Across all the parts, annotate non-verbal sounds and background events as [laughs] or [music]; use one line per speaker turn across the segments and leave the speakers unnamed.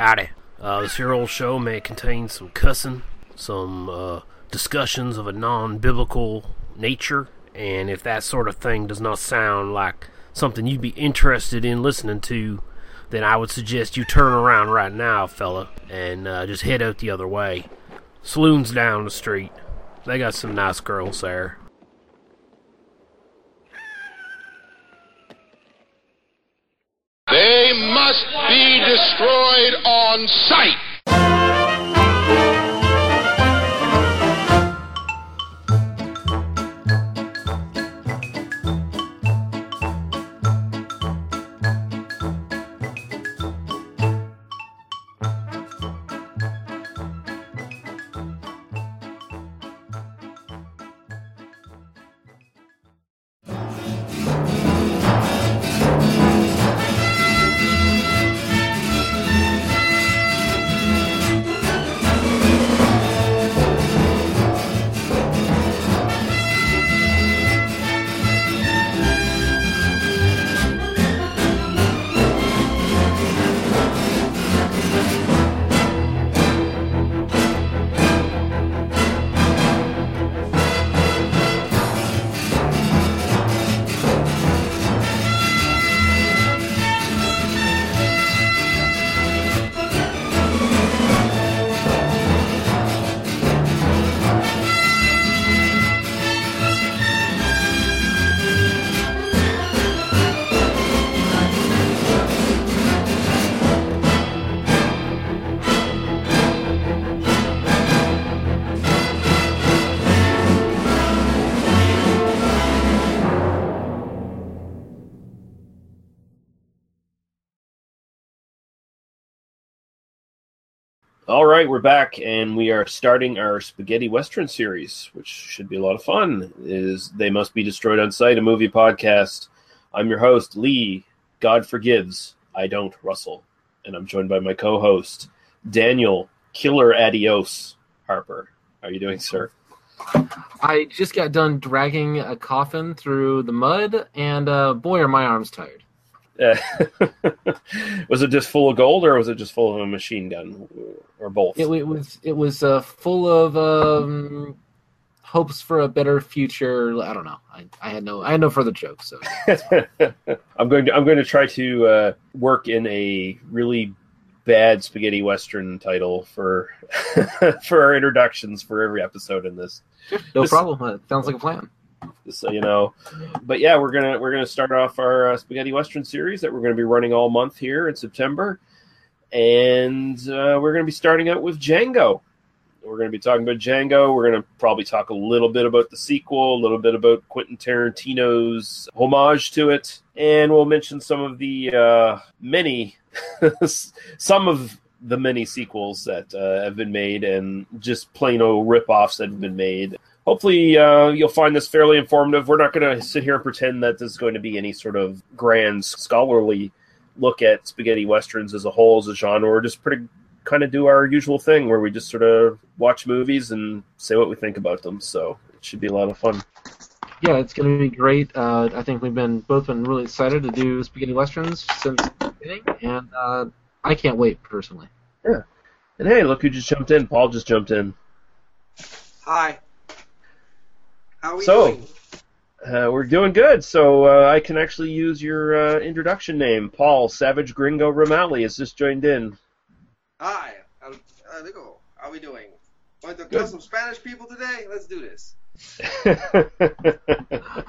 Howdy. Uh, this here old show may contain some cussing, some uh, discussions of a non biblical nature, and if that sort of thing does not sound like something you'd be interested in listening to, then I would suggest you turn around right now, fella, and uh, just head out the other way. Saloon's down the street. They got some nice girls there.
They must be destroyed on sight.
Right, we're back, and we are starting our spaghetti western series, which should be a lot of fun. Is they must be destroyed on sight? A movie podcast. I'm your host, Lee. God forgives. I don't, Russell, and I'm joined by my co-host, Daniel Killer Adios Harper. How are you doing, sir?
I just got done dragging a coffin through the mud, and uh, boy, are my arms tired. [laughs]
Was it just full of gold, or was it just full of a machine gun, or both?
It, it was it was uh, full of um, hopes for a better future. I don't know. I, I had no I had no further jokes. So [laughs]
I'm going to I'm going to try to uh, work in a really bad spaghetti western title for [laughs] for our introductions for every episode in this.
no
This-
problem. Uh, sounds like a plan.
So you know, but yeah, we're gonna we're gonna start off our uh, spaghetti western series that we're gonna be running all month here in September, and uh, we're gonna be starting out with Django. We're to be talking about Django. We're to probably talk a little bit about the sequel, a little bit about Quentin Tarantino's homage to it, and we'll mention some of the uh, many, [laughs] some of the many sequels that uh, have been made, and just plain old rip-offs that have been made. Hopefully, uh, you'll find this fairly informative. We're not going to sit here and pretend that this is going to be any sort of grand scholarly look at spaghetti westerns as a whole as a genre. We're just pretty kind of do our usual thing where we just sort of watch movies and say what we think about them. So it should be a lot of fun.
Yeah, it's going to be great. Uh, I think we've been both been really excited to do spaghetti westerns since the beginning, and uh, I can't wait personally. Yeah.
And hey, look who just jumped in. Paul just jumped in.
Hi. How are we
So-
doing?
Uh, we're doing good. So uh, I can actually use your uh, introduction name. Paul Savage Gringo Romali has just joined in.
Hi. Al- Amigo. How are we doing? Want to kill some Spanish people today? Let's do this. [laughs]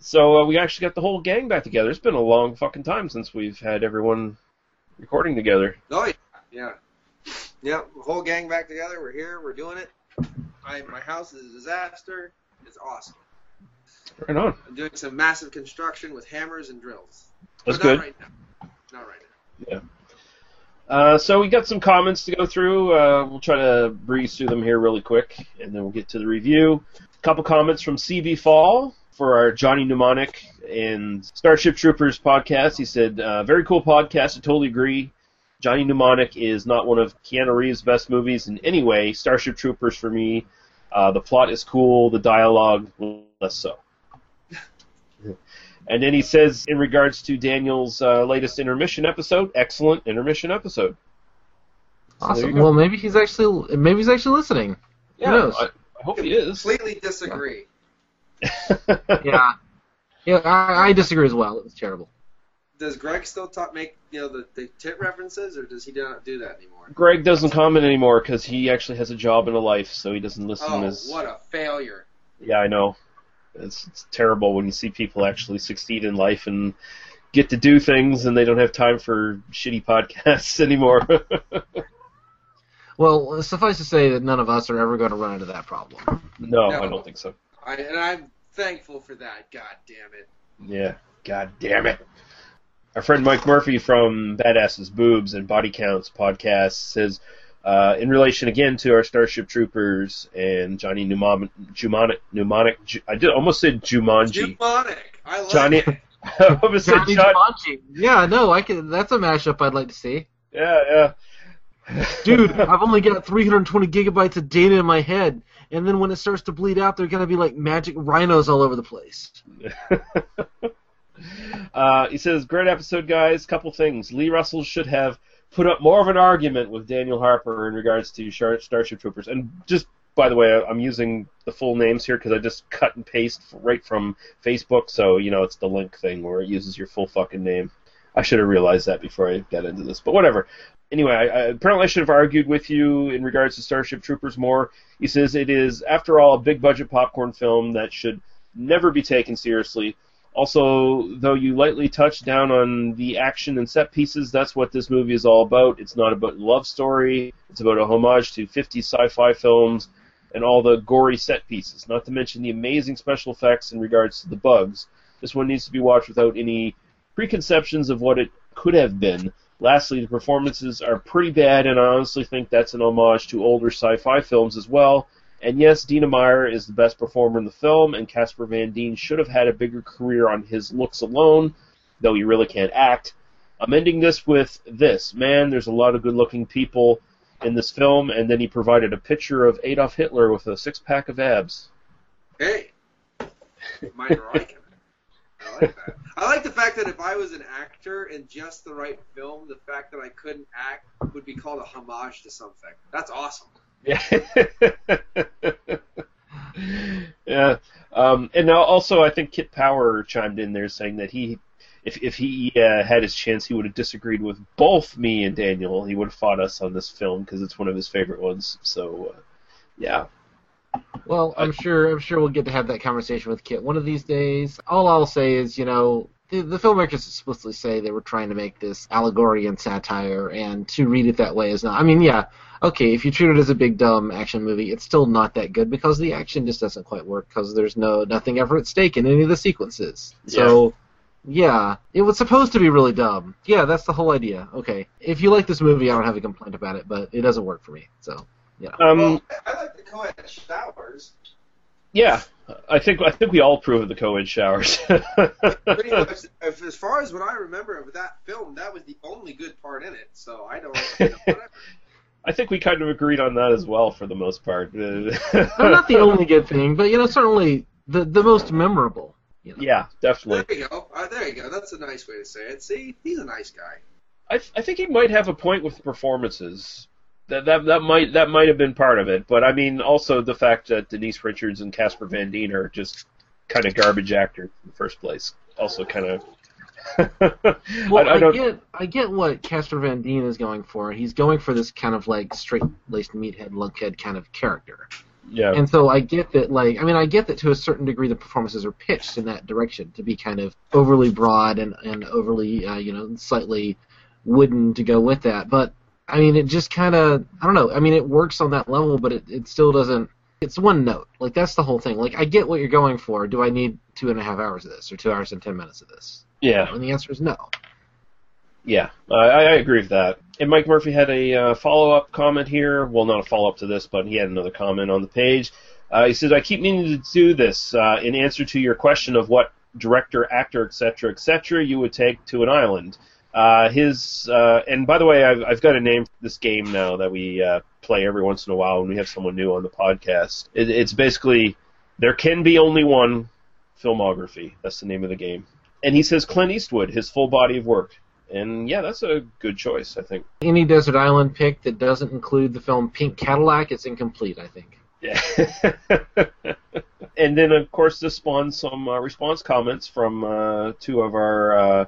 so uh, we actually got the whole gang back together. It's been a long fucking time since we've had everyone recording together.
Oh yeah. Yeah. Yeah. The whole gang back together. We're here. We're doing it. I, my house is a disaster. It's awesome.
Right on.
I'm doing some massive construction with hammers and drills.
That's
not
good.
Right now. Not right now.
Uh, so we got some comments to go through. Uh, we'll try to breeze through them here really quick, and then we'll get to the review. A couple comments from CB Fall for our Johnny Mnemonic and Starship Troopers podcast. He said, uh, "Very cool podcast. I totally agree. Johnny Mnemonic is not one of Keanu Reeves' best movies in any way. Starship Troopers for me, uh, the plot is cool, the dialogue less so." [laughs] And then he says, in regards to Daniel's uh, latest intermission episode, excellent intermission episode. there
Awesome.
you.
Well, maybe he's actually maybe he's actually listening.
yeah,
knows?
I, I hope he is.
Completely disagree.
Yeah. [laughs] Yeah, I, I disagree as well. It was terrible.
Does Greg still talk, make you know the, the tit references, or does he not do that anymore?
Greg doesn't comment anymore because he actually has a job and a life, so he doesn't listen
Oh,
as.
what a failure!
Yeah, I know. It's, it's terrible when you see people actually succeed in life and get to do things and they don't have time for shitty [laughs] podcasts anymore. [laughs]
Well, suffice to say that none of us are ever going to run into that problem.
no,
No.
I don't think so.
I, and I'm thankful for that. God damn it!
Yeah, god damn it. Our friend Mike Murphy from Badasses Boobs and Body Counts podcast says, uh, in relation again to our Starship Troopers and Johnny Mnemonic, Mnemonic, Mnemonic Ju- I did almost said Jumanji.
Jumonic. I like
Johnny,
it. [laughs]
I almost said
Johnny
John,
Jumanji. Yeah, no, I can. That's a mashup I'd like to see.
yeah, yeah.
Dude, [laughs] I've only got 320 gigabytes of data in my head, and then when it starts to bleed out, there are gonna be like magic rhinos all over the place. [laughs]
uh, he says, "Great episode, guys. Couple things. Lee Russell should have put up more of an argument with Daniel Harper in regards to Starship Troopers. And just by the way, I'm using the full names here because I just cut and paste right from Facebook, so you know it's the link thing where it uses your full fucking name. I should have realized that before I got into this, but whatever. Anyway, I, apparently I should have argued with you in regards to Starship Troopers more. He says it is, after all, a big budget popcorn film that should never be taken seriously. Also, though you lightly touch down on the action and set pieces, that's what this movie is all about. It's not about love story. It's about a homage to 50 sci-fi films and all the gory set pieces, not to mention the amazing special effects in regards to the bugs. This one needs to be watched without any preconceptions of what it could have been. Lastly, the performances are pretty bad, and I honestly think that's an homage to older sci-fi films as well. And yes, Dina Meyer is the best performer in the film, and Casper Van Dien should have had a bigger career on his looks alone, though he really can't act. I'm ending this with this. Man, there's a lot of good looking people in this film, and then he provided a picture of Adolf Hitler with a six pack of abs.
Hey. I like that. I like the fact that if I was an actor in just the right film, the fact that I couldn't act would be called a homage to something. That's awesome.
Yeah. [laughs] yeah. Um, and now also, I think Kit Power chimed in there saying that he, if if he uh, had his chance, he would have disagreed with both me and Daniel. He would have fought us on this film because it's one of his favorite ones. So, uh, yeah.
Well, I'm sure I'm sure we'll get to have that conversation with Kit one of these days. All I'll say is, you know, the, the filmmakers explicitly say they were trying to make this allegory and satire, and to read it that way is not. I mean, yeah, okay, if you treat it as a big dumb action movie, it's still not that good because the action just doesn't quite work because there's no nothing ever at stake in any of the sequences. So. Yeah, it was supposed to be really dumb. Yeah, that's the whole idea. Okay, if you like this movie, I don't have a complaint about it, but it doesn't work for me. So, yeah.
Um,
well, I like the co-ed showers.
Yeah. I think I think we all approve of the co-ed showers. [laughs]
Pretty much, if, as far as what I remember of that film, that was the only good part in it. So I don't. You know. [laughs]
I think we kind of agreed on that as well for the most part. [laughs]
They're not the only good thing, but you know, certainly the the most memorable. You know?
yeah, definitely.
there you go. Uh, there you go. That's a nice way to say it. See, he's a nice guy.
I, th- I think he might have a point with the performances. That, that that might that might have been part of it, but I mean also the fact that Denise Richards and Casper Van Dien are just kind of garbage actors in the first place. Also kind of. [laughs]
Well,
I, I don't.
get I get what Casper Van Dien is going for. He's going for this kind of like straight laced meathead, lunkhead kind of character.
yeah.
And so I get that, like, I mean, I get that to a certain degree the performances are pitched in that direction to be kind of overly broad and, and overly, uh, you know, slightly wooden to go with that. But, I mean, it just kind of, I don't know, I mean, it works on that level, but it, it still doesn't, it's one note. Like, that's the whole thing. Like, I get what you're going for. Do I need two and a half hours of this or two hours and ten minutes of this?
yeah.
And the answer is no.
Yeah, I, I agree with that. And Mike Murphy had a uh, follow up comment here. Well, not a follow up to this, but he had another comment on the page. Uh, he said, I keep meaning to do this uh, in answer to your question of what director, actor, etc., etc., you would take to an island. Uh, his uh, and by the way, I've, I've got a name for this game now that we uh, play every once in a while when we have someone new on the podcast. It, it's basically there can be only one filmography. That's the name of the game. And he says Clint Eastwood, his full body of work. And yeah, that's a good choice, I think.
Any desert island pick that doesn't include the film Pink Cadillac, it's incomplete. I think.
Yeah. [laughs] and then, of course, this spawned some uh, response comments from uh, two of our uh,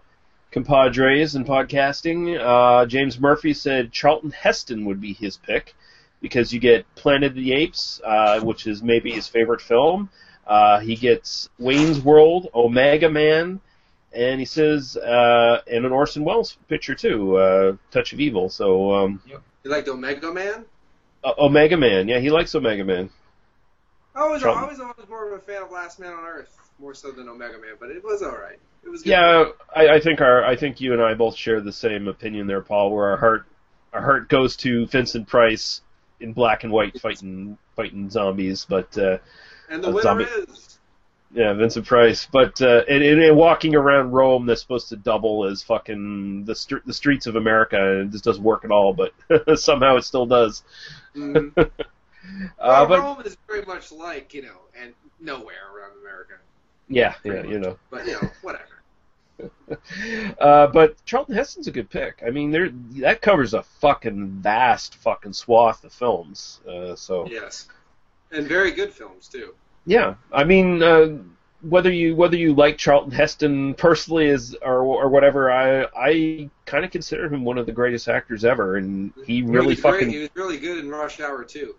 compadres in podcasting. Uh, James Murphy said Charlton Heston would be his pick because you get Planet of the Apes, uh, which is maybe his favorite film. Uh, he gets Wayne's World, Omega Man, and he says, uh, and an Orson Welles picture too, uh, Touch of Evil. So, um,
You like the Omega Man?
uh, Omega Man, yeah, he likes Omega Man.
I was, I was always more of a fan of Last Man on Earth, more so than Omega Man, but it was was good.
Yeah, I, I think our I think you and I both share the same opinion there, Paul. Where our heart our heart goes to Vincent Price in black and white fighting fighting zombies, but uh,
And the winner
zombie-
is.
yeah, Vincent Price. But uh, and, and, walking around Rome, that's supposed to double as fucking the str- the streets of America, and this doesn't work at all. But [laughs] somehow it still does.
Mm. [laughs]
Uh,
well,
but
Rome is very much like, you know, and nowhere around America.
yeah, yeah, you know.
But, you know, whatever. [laughs]
Uh, but Charlton Heston's a good pick. I mean, there that covers a fucking vast fucking swath of films. Uh, so
Yes. And very good films, too.
yeah, I mean, uh, whether you whether you like Charlton Heston personally is or or whatever, I I kind of consider him one of the greatest actors ever, and he really
great-
fucking
He was really good in Rush Hour, too.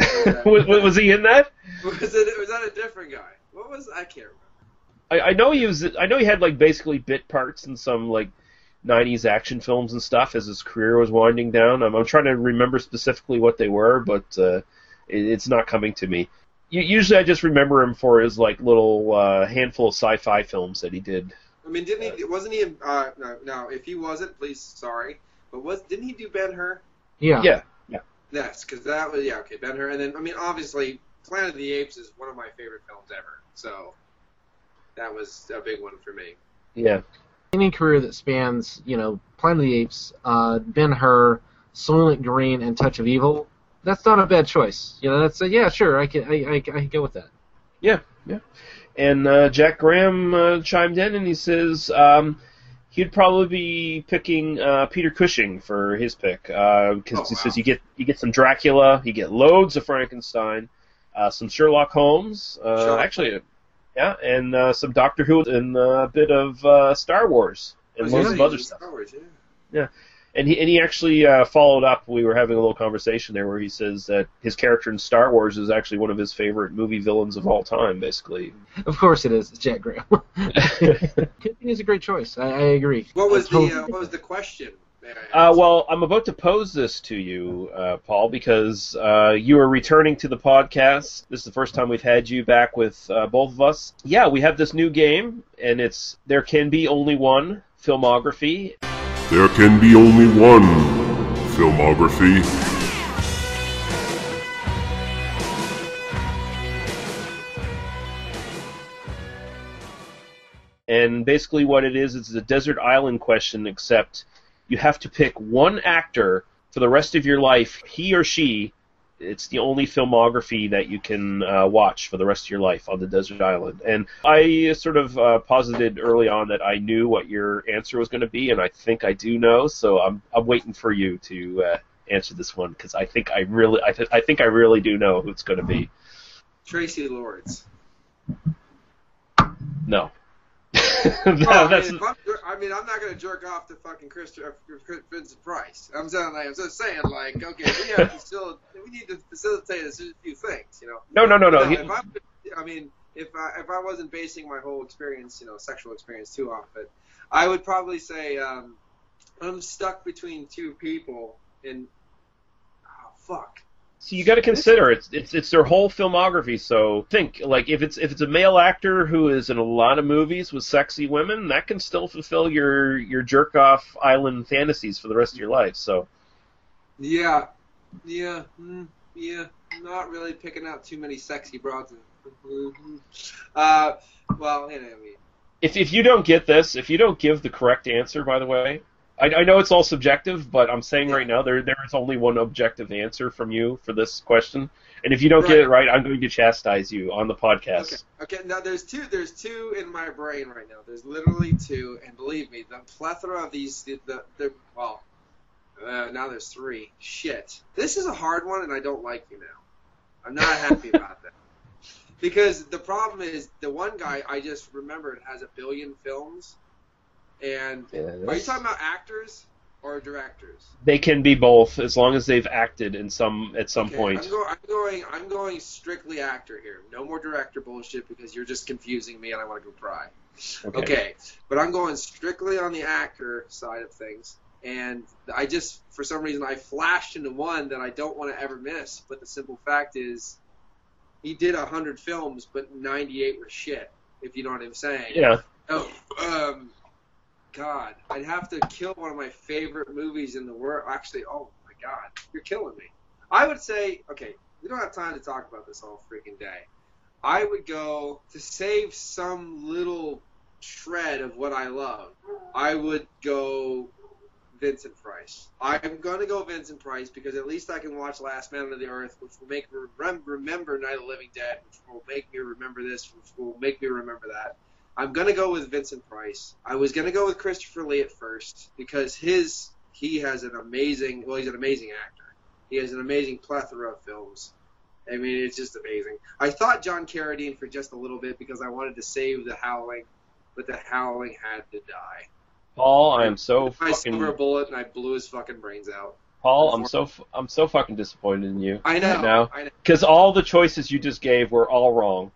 [laughs]
was, was he in that?
Was it? Was that a different guy? What was? I can't remember.
I, I know he was. I know he had like basically bit parts in some like '90s action films and stuff as his career was winding down. I'm, I'm trying to remember specifically what they were, but uh, it, it's not coming to me. Usually, I just remember him for his like little uh, handful of sci-fi films that he did.
I mean, didn't he? Wasn't he? in- Uh, no, no. If he wasn't, please, sorry. But was didn't he do Ben Hur?
Yeah.
Yeah,
Yes, because that was yeah okay Ben Hur, and then I mean obviously Planet of the Apes is one of my favorite films ever, so that was a big one for me.
yeah,
Any career that spans, you know, Planet of the Apes, uh, Ben Hur, Soylent Green, and Touch of Evil, that's not a bad choice. You know, that's a, yeah, sure, I can, I, I, I can go with that.
yeah, yeah. And uh, Jack Graham uh, chimed in and he says um, he'd probably be picking uh, Peter Cushing for his pick because
Oh,
he
wow.
says you get you get some Dracula, you get loads of Frankenstein, uh, some Sherlock Holmes, uh,
Sherlock
actually, yeah, and uh, some Doctor Who and uh, a bit of uh, Star Wars and
Was
loads
he
of other stuff.
Star Wars, yeah. yeah.
And he and he actually uh, followed up. We were having a little conversation there where he says that his character in Star Wars is actually one of his favorite movie villains of all time, basically.
Of course it is. It's Jack Graham. [laughs] [laughs] Cushing is a great choice. I, I agree.
What was
I
the uh,
agree.
what was the question?
Uh, well, I'm about to pose this to you, uh, Paul, because uh, you are returning to the podcast. This is the first time we've had you back with uh, both of us. Yeah, we have this new game, and it's There Can Be Only One Filmography.
There can be only one filmography.
And basically, what it is, is a desert island question, except you have to pick one actor for the rest of your life, he or she. It's the only filmography that you can uh, watch for the rest of your life on the desert island. And I sort of uh, posited early on that I knew what your answer was going to be, and I think I do know. So I'm I'm waiting for you to uh, answer this one because I think I really I, th- I think I really do know who it's going to be.
Traci Lords.
No. [laughs]
Well, I,
That's
mean, I'm, mean, I'm not gonna jerk off to fucking Christopher Vincent Price. I'm saying, like, I'm just saying, like, okay, we have to still, we need to facilitate a few things, you know.
no no no no.
If I, I mean, if I if I wasn't basing my whole experience, you know, sexual experience too off it, I would probably say um, I'm stuck between two people, and oh fuck,
So you got to consider it's it's it's their whole filmography. So think like if it's if it's a male actor who is in a lot of movies with sexy women, that can still fulfill your your jerk off island fantasies for the rest of your life. So
yeah, yeah, mm, yeah, not really picking out too many sexy broads. Uh, well, you know, I mean,
if if you don't get this, if you don't give the correct answer, by the way, I, I know it's all subjective, but I'm saying right now there there is only one objective answer from you for this question, and if you don't get it right, I'm going to chastise you on the podcast.
Okay. Okay. Now there's two. There's two in my brain right now. There's literally two, and believe me, the plethora of these. The, the, the well, uh, now there's three. Shit. This is a hard one, and I don't like you now. I'm not happy [laughs] about that. Because the problem is the one guy I just remembered has a billion films, and are you talking about actors or directors?
They can be both as long as they've acted in some at some
Okay,
point.
I'm, go- I'm going. I'm going strictly actor here. No more director bullshit because you're just confusing me, and I want to go cry. Okay. but I'm going strictly on the actor side of things. And I just, for some reason, I flashed into one that I don't want to ever miss. But the simple fact is, he did 100 films, but 98 were shit, if you know what I'm saying.
Yeah.
Oh, um, God, I'd have to kill one of my favorite movies in the world. Actually, oh my God, you're killing me. I would say, okay, we don't have time to talk about this all freaking day. I would go to save some little shred of what I love. I would go Vincent Price. I'm gonna go Vincent Price because at least I can watch Last Man on the Earth, which will make me rem- remember Night of the Living Dead, which will make me remember this, which will make me remember that. I'm gonna go with Vincent Price. I was gonna go with Christopher Lee at first because his he has an amazing well he's an amazing actor. He has an amazing plethora of films. I mean it's just amazing. I thought John Carradine for just a little bit because I wanted to save the Howling, but the Howling had to die.
Paul, I am so
I silver
fucking
bullet and I blew his fucking brains out.
Paul. I'm so f- I'm so fucking disappointed in you.
I know.
Right now.
I know.
Because all the choices you just gave were all wrong.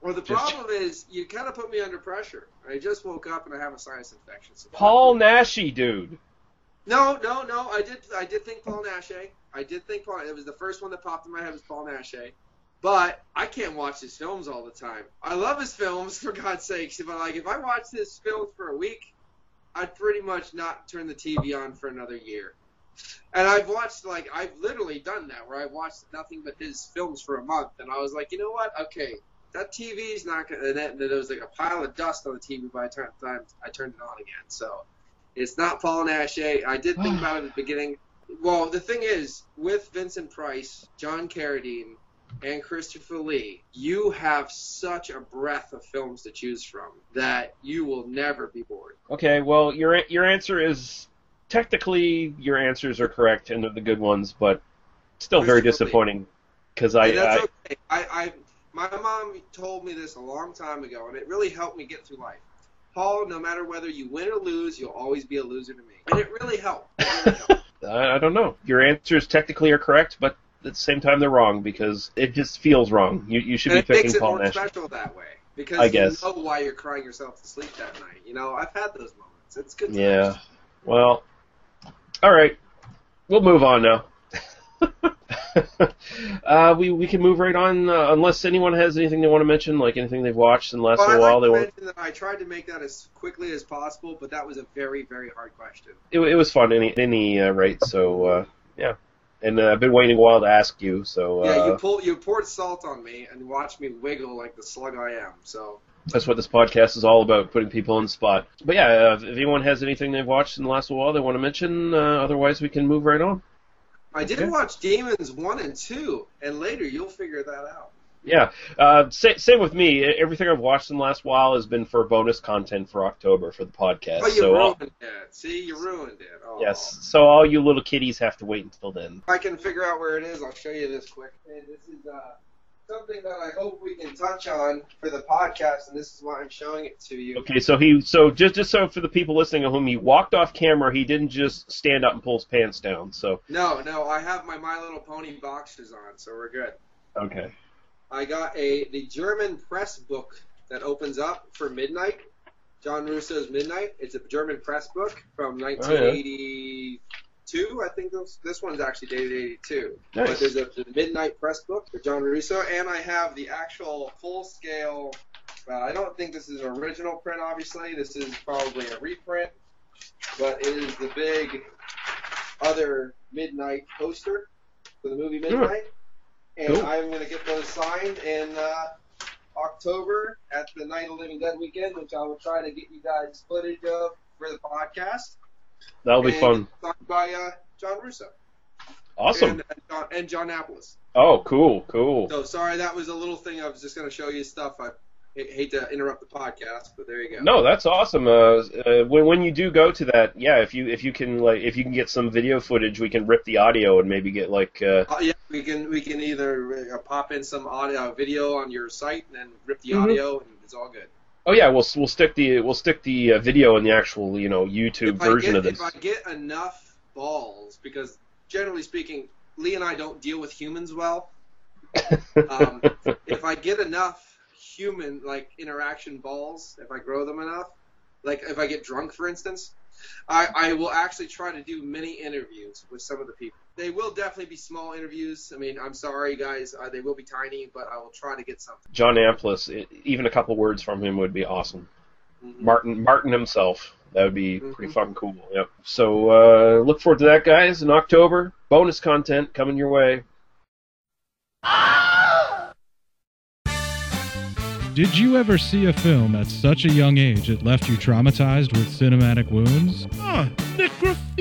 Well, the
Just-
problem is you kind of put me under pressure. I just woke up and I have a sinus infection. So
Paul Naschy, dude.
No, no, no. I did. I did think Paul Naschy. I did think Paul. It was the first one that popped in my head was Paul Naschy. But I can't watch his films all the time. I love his films for God's sakes. But like, if I watched his films for a week, I'd pretty much not turn the TV on for another year. And I've watched like I've literally done that where I've watched nothing but his films for a month, and I was like, you know what? Okay, that TV's not gonna. And then there was like a pile of dust on the TV by the time I turned it on again. So it's not Paul Naschy. I did think ah. about it at the beginning. Well, the thing is, with Vincent Price, John Carradine, and Christopher Lee, you have such a breadth of films to choose from that you will never be bored.
Okay, well your your answer is technically your answers are correct and they're the good ones, but still very disappointing because I, I
okay. I, I, my mom told me this a long time ago, and it really helped me get through life. Paul, no matter whether you win or lose, you'll always be a loser to me, and it really helped. It really helped. [laughs]
I don't know. Your answers technically are correct, but at the same time they're wrong because it just feels wrong. You you should
and
be
it makes
picking
it
Paul
more
Nash.
special that way because
I guess.
you know why you're crying yourself to sleep that night. You know, I've had those moments. It's good.
Yeah. Well, all right. We'll move on now. [laughs] [laughs] uh, we we can move right on uh, unless anyone has anything they want to mention, like anything they've watched in the last
Well,
little while.
like
They want.
that I tried to make that as quickly as possible, but that was a very, very hard question.
It, it was fun any any uh, rate. So uh, yeah. And uh, I've been waiting a while to ask you. So uh,
Yeah, you pulled, you poured salt on me and watched me wiggle like the slug I am. So
That's what this podcast is all about, putting people on the spot. But yeah, uh, if anyone has anything they've watched in the last little while they want to mention, uh, otherwise we can move right on.
I did watch Demons one and two, and later you'll figure that out.
Yeah, uh, sa- same with me. Everything I've watched in the last while has been for bonus content for October for the podcast.
Oh, you
so
ruined it. See, you ruined it. Oh.
yes, so all you little kiddies have to wait until then.
If I can figure out where it is, I'll show you this quick. And this is uh, something that I hope we can touch on for the podcast, and this is why I'm showing it to you.
Okay, so he so just just so for the people listening at home, he walked off camera. He didn't just stand up and pull his pants down. So
No, no, I have my My Little Pony boxers on, so we're good.
okay,
I got a the German press book that opens up for Midnight. John Russo's Midnight. It's a German press book from oh, 1982. I think this, this one's actually dated 82. But
Nice.
there's a Midnight press book for John Russo, and I have the actual full scale. Uh, I don't think this is an original print. Obviously, this is probably a reprint, but it is the big other Midnight poster for the movie Midnight. And
Cool.
I'm going to get those signed in uh, October at the Night of Living Dead weekend, which I will try to get you guys footage of for the podcast.
That'll be fun.
Signed by uh, John Russo.
Awesome.
And, and, John, and John Napolis.
Oh, cool, cool.
So sorry, that was a little thing. I was just going to show you stuff. I hate to interrupt the podcast, but there you go.
No, that's awesome. Uh, uh, when when you do go to that, yeah, if you if you can like if you can get some video footage, we can rip the audio and maybe get like uh,
Uh, yeah, we can we can either uh, pop in some audio video on your site and then rip the
Mhm.
audio, and it's all good.
Oh yeah, we'll we'll stick the we'll stick the uh, video in the actual you know YouTube
if
version
get,
of this.
If I get enough balls, because generally speaking, Lee and I don't deal with humans well. [laughs] um, if I get enough human like interaction balls, if I grow them enough, like if I get drunk, for instance, I, I will actually try to do many interviews with some of the people. They will definitely be small interviews. I mean, I'm sorry, guys, uh, they will be tiny, but I will try to get something.
John Amplas, it, even a couple words from him would be awesome.
Mhm.
Martin Martin himself. That would be pretty
Mhm.
fucking cool. Yep. So uh, look forward to that, guys, in October. Bonus content coming your way.
Did you ever see a film at such a young age it left you traumatized with cinematic wounds?
Ah,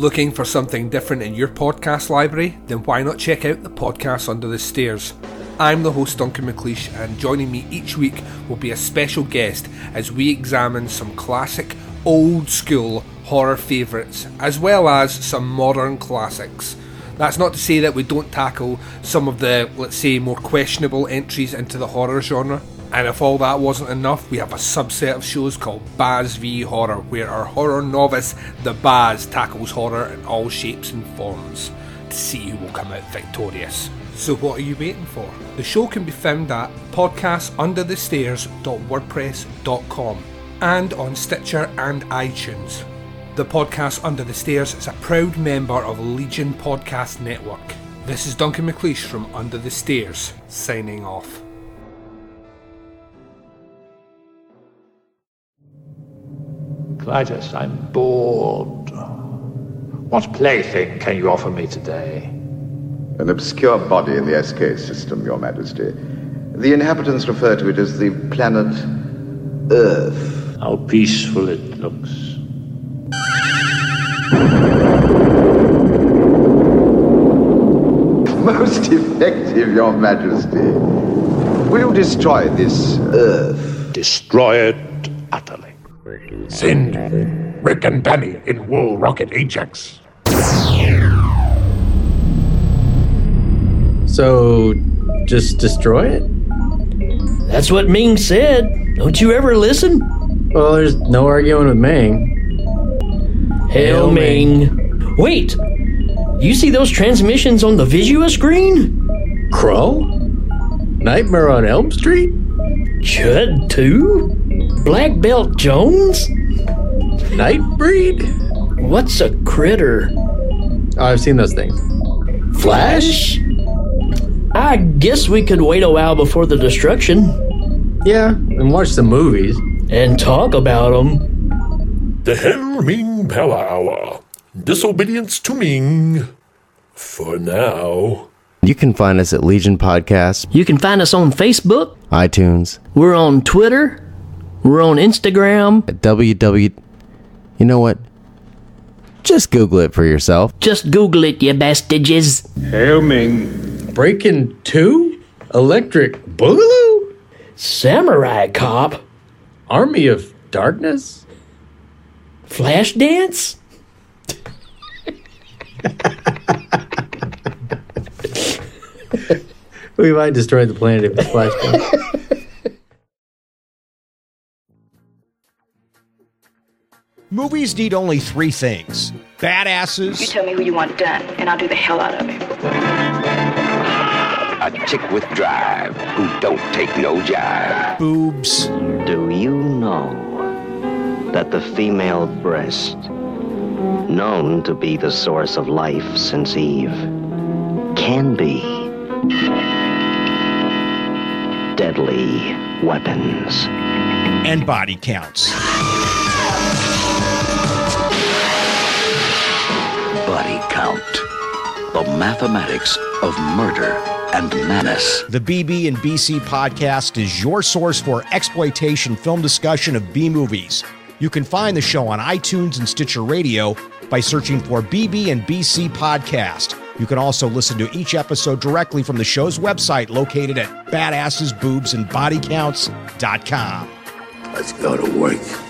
Looking for something different in your podcast library? Then why not check out the podcast Under the Stairs? I'm the host Duncan McLeish, and joining me each week will be a special guest as we examine some classic, old school horror favourites, as well as some modern classics. That's not to say that we don't tackle some of the, let's say, more questionable entries into the horror genre. And if all that wasn't enough, we have a subset of shows called Baz v Horror, where our horror novice, the Baz, tackles horror in all shapes and forms to see who will come out victorious. So what are you waiting for? The show can be found at podcastunderthestairs.wordpress.com and on Stitcher and iTunes. The podcast Under the Stairs is a proud member of Legion Podcast Network. This is Duncan McLeish from Under the Stairs, signing off.
Klytus, I'm bored. What plaything can you offer me today?
An obscure body in the SK system, Your Majesty. The inhabitants refer to it as the planet Earth.
How peaceful it looks. [laughs]
Most effective, Your Majesty. Will you destroy this Earth?
Destroy it.
Send Rick and Benny in War Rocket Ajax.
So, just destroy it?
That's what Ming said. Don't you ever listen?
Well, there's no arguing with Ming.
Hail,
Hail,
Ming. Wait! You see those transmissions on the Visua screen?
Crow? Nightmare on Elm Street?
Chud 2? Black Belt Jones?
Nightbreed?
What's a critter?
Oh, I've seen those things.
Flash? I guess we could wait a while before the destruction.
Yeah, and watch the movies.
And talk about them.
The Hell Ming Power Hour. Disobedience to Ming. For now.
You can find us at Legion Podcast,
You can find us on Facebook.
iTunes,
We're on Twitter. We're on Instagram.
at www. You know what? Just Google it for yourself.
Just Google it, you bastages.
Hail Ming. Breaking 2? Electric Boogaloo?
Samurai Cop.
Army of Darkness?
Flash Dance. [laughs]
We might destroy the planet if it's Flashpoint. [laughs]
Movies need only three things badasses,
You tell me who you want done, and I'll do the hell out of it.
A chick with drive who don't take no jive.
boobs,
Do you know that the female breast, known to be the source of life since Eve, can be deadly weapons?
and body counts.
Body count. The mathematics of murder and menace.
The BB and BC podcast is your source for exploitation film discussion of B movies. You can find the show on iTunes and Stitcher Radio by searching for BB and BC podcast. You can also listen to each episode directly from the show's website located at badassesboobsandbodycounts.com.
Let's go to work.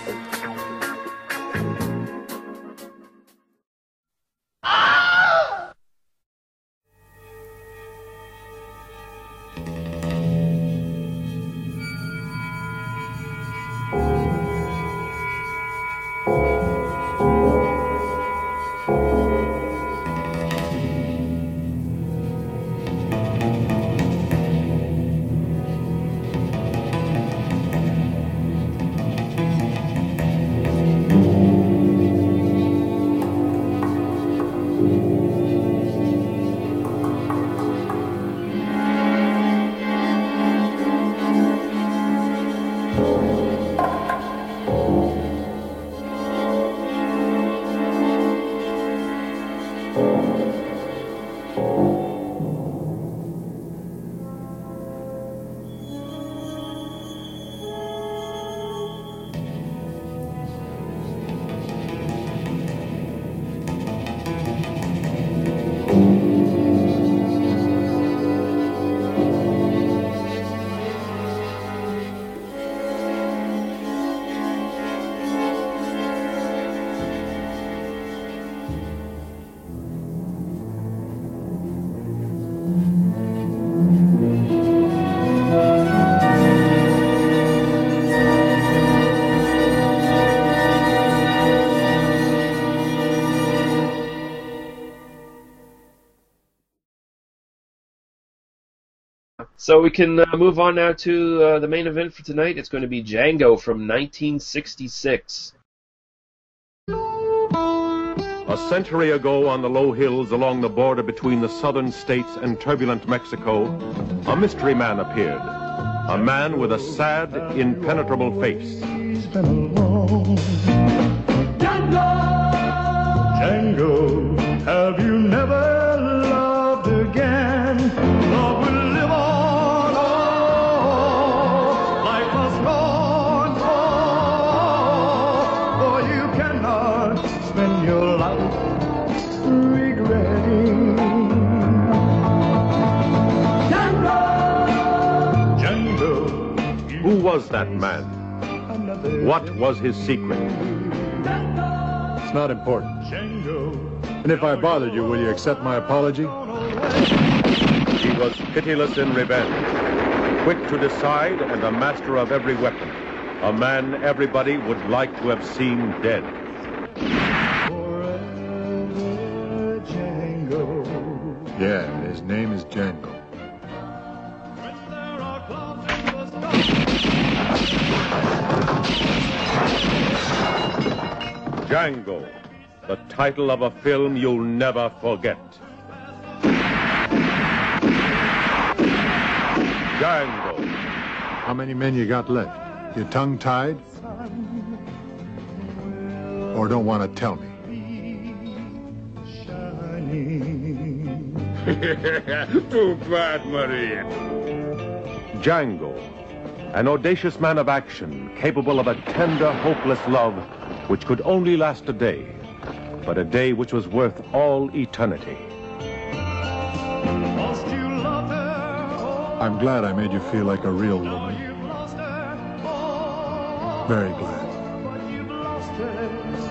So we can uh, move on now to uh, the main event for tonight. It's going to be Django from 1966.
A century ago, on the low hills along the border between the southern states and turbulent Mexico, a mystery man appeared. A man with a sad, impenetrable face.
Django, have you never
Who was that man? What was his secret?
It's not important. And if I bothered you, will you accept my apology?
He was pitiless in revenge, quick to decide and a master of every weapon. A man everybody would like to have seen dead.
Yeah, his name is Django.
Django, the title of a film you'll never forget. Django.
How many men you got left? You tongue tied? Or don't want to tell me? [laughs]
Too bad, Maria. Django, an audacious man of action, capable of a tender, hopeless love which could only last a day, but a day which was worth all eternity.
I'm glad I made you feel like a real woman. Very glad.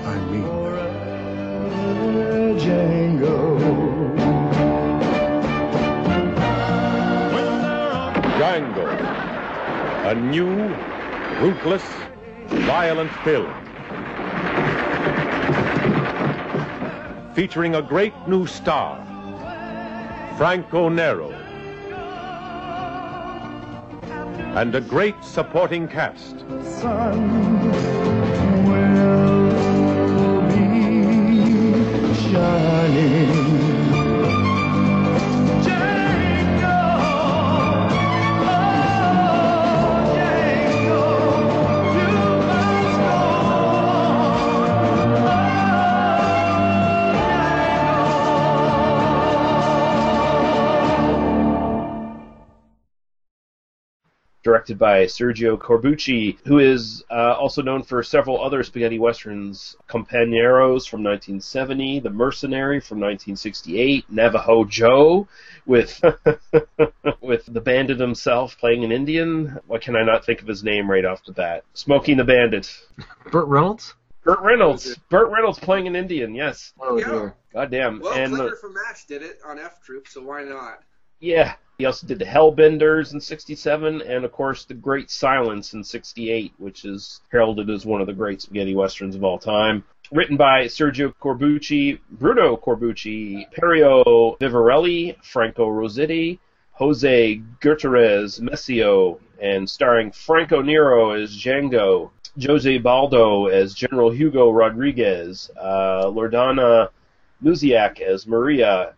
I mean that.
Django, a new, ruthless, violent film. Featuring a great new star, Franco Nero. And a great supporting cast.
Directed by Sergio Corbucci, who is uh, also known for several other spaghetti westerns: Companeros from 1970, The Mercenary from 1968, Navajo Joe, with [laughs] with the bandit himself playing an Indian. Why can I not think of his name right off the bat? Smokey and the Bandit. [laughs]
Burt Reynolds.
Burt Reynolds. Burt Reynolds playing an Indian. Yes.
Oh
Yeah.
dear.
Goddamn.
Well,
and uh,
Klinger from MASH did it on F Troop, so why not?
Yeah. He also did the Hellbenders in '67, and of course the Great Silence in '68, which is heralded as one of the great spaghetti westerns of all time. Written by Sergio Corbucci, Bruno Corbucci, Perio Vivarelli, Franco Rossetti, Jose Gutierrez Messio, and starring Franco Nero as Django, Jose Baldo as General Hugo Rodriguez, uh, Lordana Luziak as Maria,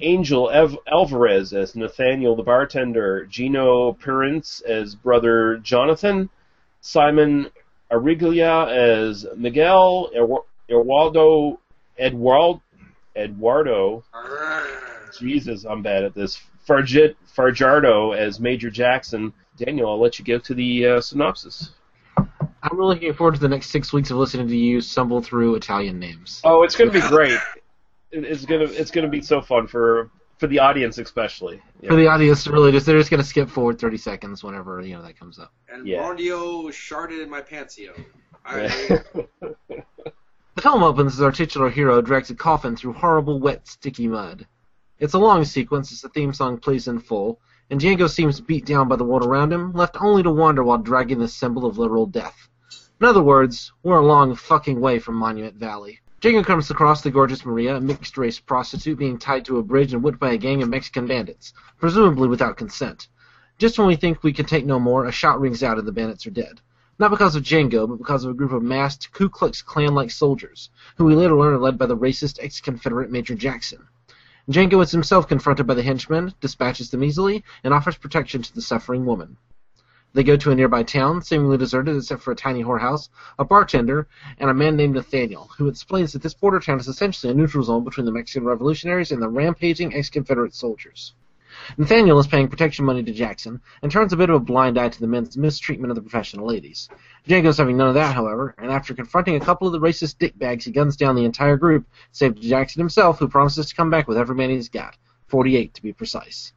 Angel Ev- Alvarez as Nathaniel the bartender, Gino Prince as brother Jonathan, Simon Ariglia as Miguel, Ewa- Eduardo Eduardo Eduardo. Jesus, I'm bad at this. Farjit Farjardo as Major Jackson. Daniel, I'll let you go to the uh, synopsis.
I'm really looking forward to the next six weeks of listening to you stumble through Italian names.
Oh, it's going to be great. It- It's gonna it's gonna be so fun for for the audience especially.
For the audience, really, just they're just gonna skip forward 30 seconds whenever you know that comes up.
And
Yeah.
Borneo sharded in my pantsio. I, [laughs]
The film opens as our titular hero drags a coffin through horrible, wet, sticky mud. It's a long sequence as the theme song plays in full, and Django seems beat down by the world around him, left only to wander while dragging the symbol of literal death. In other words, we're a long fucking way from Monument Valley. Django comes across the gorgeous Maria, a mixed-race prostitute being tied to a bridge and whipped by a gang of Mexican bandits, presumably without consent. Just when we think we can take no more, a shot rings out and the bandits are dead. Not because of Django, but because of a group of masked Ku Klux Klan-like soldiers, who we later learn are led by the racist ex-Confederate Major Jackson. Django is himself confronted by the henchmen, dispatches them easily, and offers protection to the suffering woman. They go to a nearby town, seemingly deserted except for a tiny whorehouse, a bartender, and a man named Nathaniel, who explains that this border town is essentially a neutral zone between the Mexican revolutionaries and the rampaging ex-Confederate soldiers. Nathaniel is paying protection money to Jackson, and turns a bit of a blind eye to the men's mistreatment of the professional ladies. Django's having none of that, however, and after confronting a couple of the racist dickbags, he guns down the entire group, save Jackson himself, who promises to come back with every man he's got. 48 to be precise.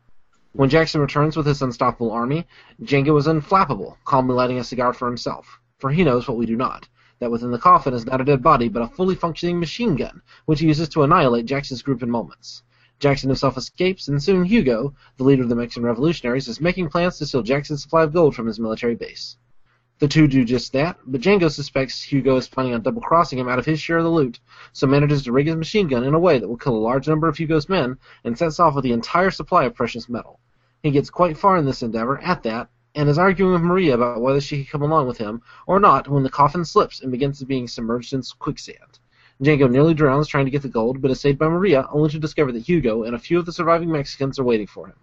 When Jackson returns with his unstoppable army, Django is unflappable, calmly lighting a cigar for himself. For he knows what we do not that within the coffin is not a dead body, but a fully functioning machine gun, which he uses to annihilate Jackson's group in moments. Jackson himself escapes, and soon Hugo, the leader of the Mexican revolutionaries, is making plans to steal Jackson's supply of gold from his military base. The two do just that, but Django suspects Hugo is planning on double crossing him out of his share of the loot, so manages to rig his machine gun in a way that will kill a large number of Hugo's men and sets off with the entire supply of precious metal. He gets quite far in this endeavor, at that, and is arguing with Maria about whether she can come along with him or not when the coffin slips and begins being submerged in quicksand. Django nearly drowns trying to get the gold, but is saved by Maria, only to discover that Hugo and a few of the surviving Mexicans are waiting for him.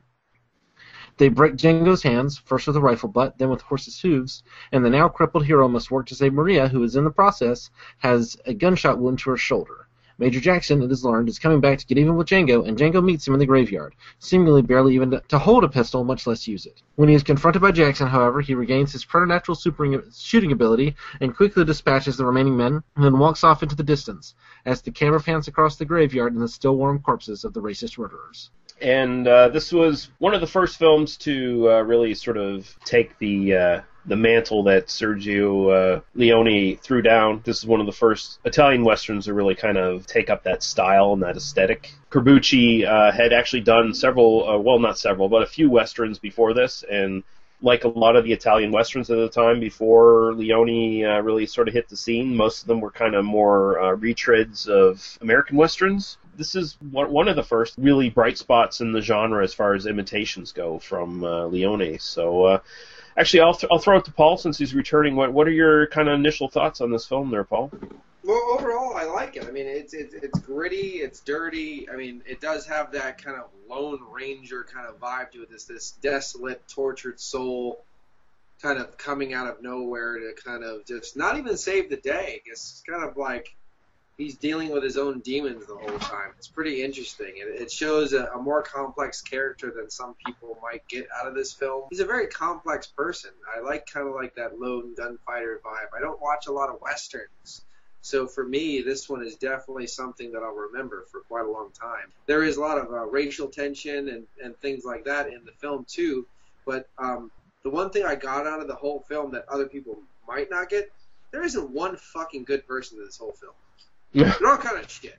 They break Django's hands, first with a rifle butt, then with horse's hooves, and the now crippled hero must work to save Maria, who is in the process has a gunshot wound to her shoulder. Major Jackson, it is learned, is coming back to get even with Django, and Django meets him in the graveyard, seemingly barely even to, hold a pistol, much less use it. When he is confronted by Jackson, however, he regains his preternatural super shooting ability and quickly dispatches the remaining men, and then walks off into the distance as the camera pans across the graveyard and the still warm corpses of the racist murderers.
And uh, this was one of the first films to uh, really sort of take the uh, the mantle that Sergio uh, Leone threw down. This is one of the first Italian westerns to really kind of take up that style and that aesthetic. Corbucci uh, had actually done several, uh, well, not several, but a few westerns before this, and like a lot of the Italian westerns at the time before Leone uh, really sort of hit the scene, most of them were kind of more uh, retreads of American westerns. This is one of the first really bright spots in the genre as far as imitations go from uh, Leone. So, uh, actually, I'll, th- I'll throw it to Paul since he's returning. What what are your kind of initial thoughts on this film, there, Paul?
Well, overall, I like it. I mean, it's it's it's gritty, it's dirty. I mean, it does have that kind of Lone Ranger kind of vibe to it. This this desolate, tortured soul, kind of coming out of nowhere to kind of just not even save the day. It's kind of like he's dealing with his own demons the whole time. It's pretty interesting. It, it shows a, a more complex character than some people might get out of this film. He's a very complex person. I like kind of like that lone gunfighter vibe. I don't watch a lot of westerns. So for me, this one is definitely something that I'll remember for quite a long time. There is a lot of uh, racial tension and, and things like that in the film too, but um, the one thing I got out of the whole film that other people might not get, there isn't one fucking good person in this whole film. They're all kind of shit.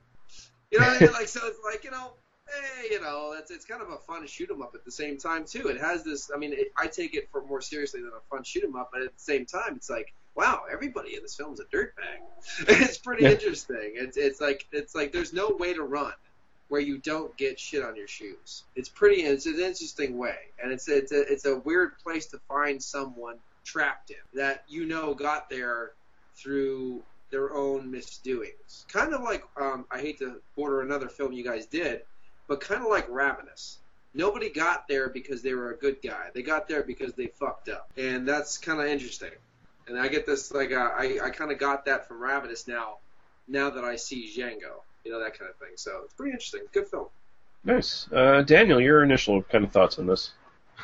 You know what I mean? Like so, it's like you know, hey, you know, it's it's kind of a fun shoot 'em up at the same time too. It has this. I mean, it, I take it for more seriously than a fun shoot 'em up, but at the same time, it's like, wow, everybody in this film is a dirtbag. [laughs] it's pretty
Yeah.
interesting. It's it's like it's like there's no way to run where you don't get shit on your shoes. It's pretty. It's an interesting way, and it's it's a, it's a weird place to find someone trapped in that you know got there through their own misdoings. Kind of like um, I hate to border another film you guys did, but kind of like Ravenous. Nobody got there because they were a good guy. They got there because they fucked up, and that's kind of interesting. And I get this like uh, I I kind of got that from Ravenous now, now that I see Django, you know that kind of thing. So it's pretty interesting. Good film.
Nice. Uh, Daniel, your initial kind of thoughts on this?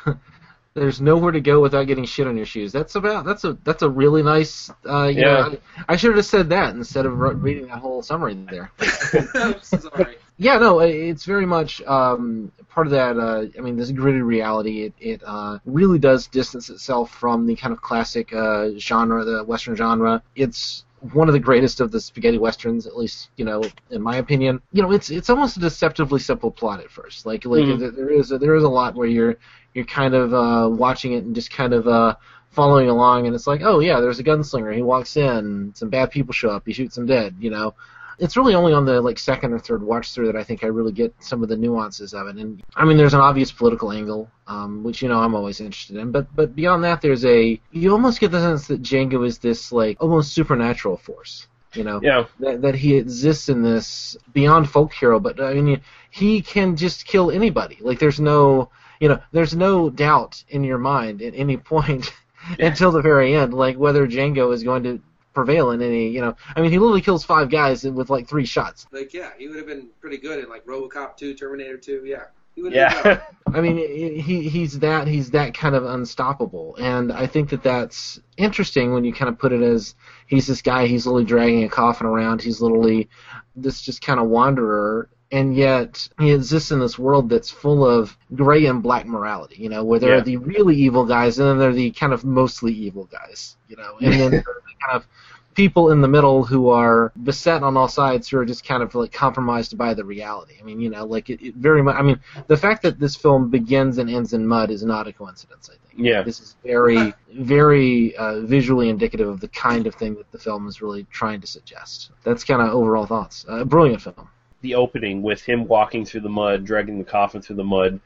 [laughs]
There's nowhere to go without getting shit on your shoes. That's about that's a that's a really nice. Uh, you
Yeah.
know, I, I should have said that instead of re- reading that whole summary there. [laughs]
Sorry.
Yeah, no, it's very much um, part of that. Uh, I mean, this gritty reality. It, it uh, really does distance itself from the kind of classic uh, genre, the Western genre. It's one of the greatest of the spaghetti westerns, at least you know, in my opinion. You know, it's it's almost a deceptively simple plot at first. Like like
Mhm.
there- there is a, there is a lot where you're you're kind of uh, watching it and just kind of uh, following along, and it's like, oh yeah, there's a gunslinger. He walks in, some bad people show up, he shoots them dead. You know, it's really only on the like second or third watch through that I think I really get some of the nuances of it. And I mean, there's an obvious political angle, um, which you know I'm always interested in. But but beyond that, there's a you almost get the sense that Django is this like almost supernatural force. You know,
Yeah.
that, that he exists in this beyond folk hero, but I mean, he can just kill anybody. Like there's no, you know, there's no doubt in your mind at any [laughs] point until the very end, like whether Django is going to prevail in any, you know, I mean, he literally kills five guys with like three shots.
Like yeah, he would have been pretty good in like RoboCop 2, Terminator 2. Yeah, he would have been
Yeah. [laughs]
I mean, he he's that he's that kind of unstoppable, and I think that that's interesting when you kind of put it as he's this guy. He's literally dragging a coffin around. He's literally this just kind of wanderer, and yet he exists in this world that's full of gray and black morality. You know, where there
Yeah.
are the really evil guys, and then there are the kind of mostly evil guys. You know, and then [laughs] there are the kind of people in the middle who are beset on all sides who are just kind of like compromised by the reality. I mean, you know, like it, it very much. I mean, the fact that this film begins and ends in mud is not a coincidence. I think.
Yeah.
This is very, very uh, visually indicative of the kind of thing that the film is really trying to suggest. That's kind of overall thoughts. Uh, brilliant film.
The opening with him walking through the mud, dragging the coffin through the mud.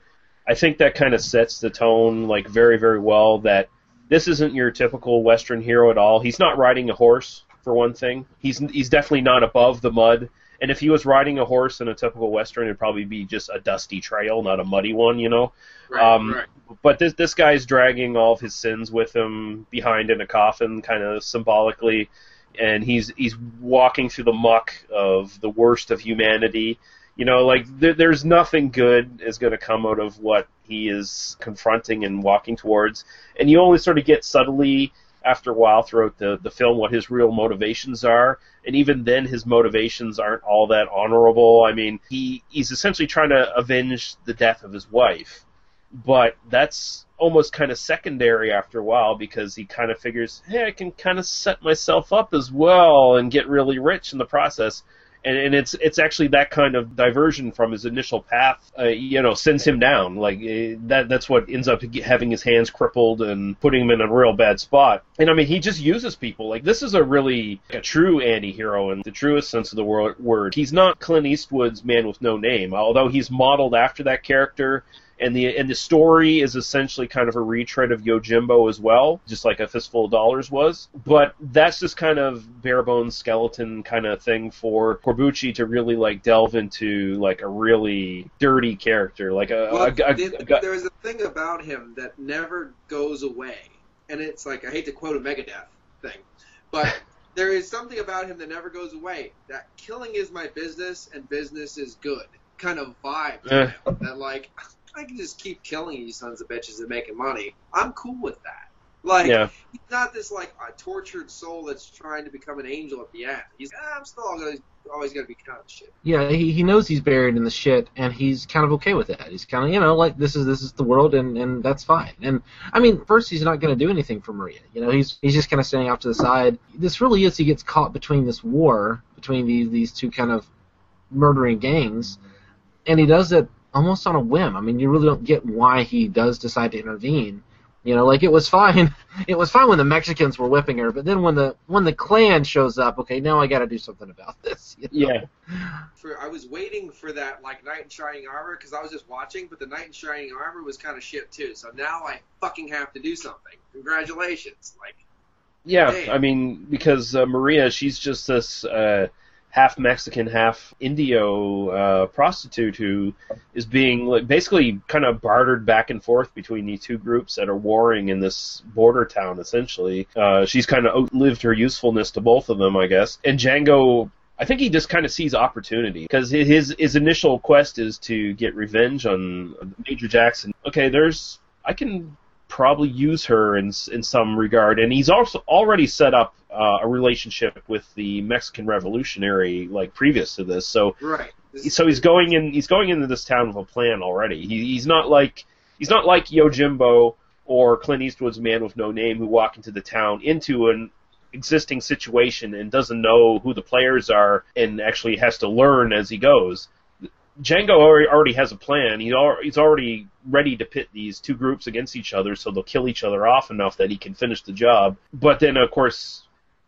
I think that kind of sets the tone like very very well that this isn't your typical western hero at all. He's not riding a horse for one thing. He's he's definitely not above the mud. And if he was riding a horse in a typical western, it'd probably be just a dusty trail, not a muddy one, you know.
Right,
um,
right.
But this this guy's dragging all of his sins with him behind in a coffin, kind of symbolically. And he's he's walking through the muck of the worst of humanity. You know, like there, there's nothing good is going to come out of what he is confronting and walking towards, and you only sort of get subtly after a while throughout the, the film what his real motivations are. And even then, his motivations aren't all that honorable. I mean, he, he's essentially trying to avenge the death of his wife. But that's almost kind of secondary after a while because he kind of figures, hey, I can kind of set myself up as well and get really rich in the process and, and it's it's actually that kind of diversion from his initial path, uh, you know, sends him down. Like uh, that that's what ends up having his hands crippled and putting him in a real bad spot. And I mean, he just uses people. Like this is a really a true anti-hero in the truest sense of the word. He's not Clint Eastwood's Man with No Name, although he's modeled after that character and the and the story is essentially kind of a retread of Yojimbo as well, just like a fistful of dollars was. But that's just kind of bare bones skeleton kind of thing for Corbucci to really like delve into like a really dirty character, like a,
Well,
a, a,
the-
a-
there's a thing about him that never goes away, and it's like I hate to quote a Megadeth thing, but [laughs] there is something about him that never goes away. That killing is my business and business is good kind of vibe. to
Eh.
that like I can just keep killing you sons of bitches and making money. I'm cool with that. Like
Yeah.
he's not this like a tortured soul that's trying to become an angel at the end. He's ah, I'm still always always gonna be kind of shit.
Yeah, he, he knows he's buried in the shit, and he's kind of okay with that. He's kind of, you know, like this is this is the world, and and that's fine. And I mean, first he's not going to do anything for Maria. You know, he's he's just kind of standing off to the side. This really is he gets caught between this war between these these two kind of murdering gangs, and he does it almost on a whim. I mean, you really don't get why he does decide to intervene. You know, like it was fine. [laughs] It was fine when the Mexicans were whipping her, but then when the when the Klan shows up, okay, now I got to do something about [laughs] this. you know?
yeah.
For I was waiting for that like knight in shining armor because I was just watching, but the knight in shining armor was kind of shit too. So now I fucking have to do something. Congratulations! Like
Yeah,
Damn.
I mean, because uh, Maria, she's just this uh, half Mexican, half Indio uh, prostitute who is being like, basically kind of bartered back and forth between these two groups that are warring in this border town. Essentially, uh, she's kind of outlived her usefulness to both of them, I guess. And Django. I think he just kind of sees opportunity because his his initial quest is to get revenge on Major Jackson. Okay, there's I can probably use her in in some regard, and he's also already set up uh, a relationship with the Mexican Revolutionary like previous to this. So
right.
so he's going in he's going into this town with a plan already. He, he's not like he's not like Yojimbo or Clint Eastwood's Man with No Name who walk into the town into an existing situation and doesn't know who the players are and actually has to learn as he goes. Django already, has a plan. He's already ready to pit these two groups against each other so they'll kill each other off enough that he can finish the job. But then, of course,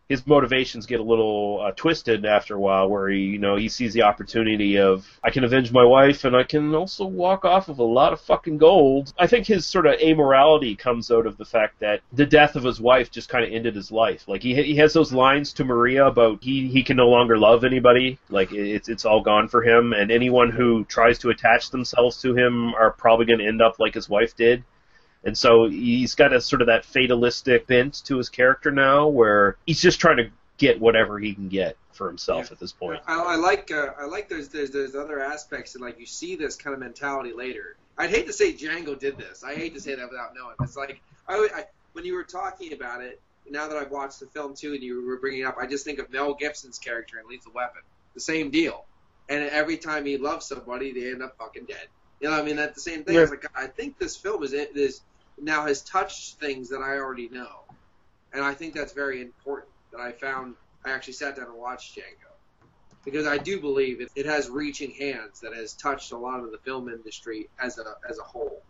his motivations get a little uh, twisted after a while where he, you know, he sees the opportunity of, I can avenge my wife and I can also walk off of a lot of fucking gold. I think his sort of amorality comes out of the fact that the death of his wife just kind of ended his life. Like, he, he has those lines to Maria about he, he can no longer love anybody. Like, it's, it's all gone for him, and anyone who tries to attach themselves to him are probably going to end up like his wife did. And so he's got a sort of that fatalistic bent to his character now, where he's just trying to get whatever he can get for himself at this point.
I, I like uh, I like there's there's there's other aspects and like you see this kind of mentality later. I'd hate to say Django did this. I hate to say that without knowing. It's like I, I when you were talking about it. Now that I've watched the film too, and you were bringing it up, I just think of Mel Gibson's character in Lethal Weapon. The same deal. And every time he loves somebody, they end up fucking dead. You know, what I mean, that's the same thing.
Yeah.
It's like I think this film is is now has touched things that I already know, and I think that's very important. That I found I actually sat down and watched Django because I do believe it, it has reaching hands that has touched a lot of the film industry as a as a whole.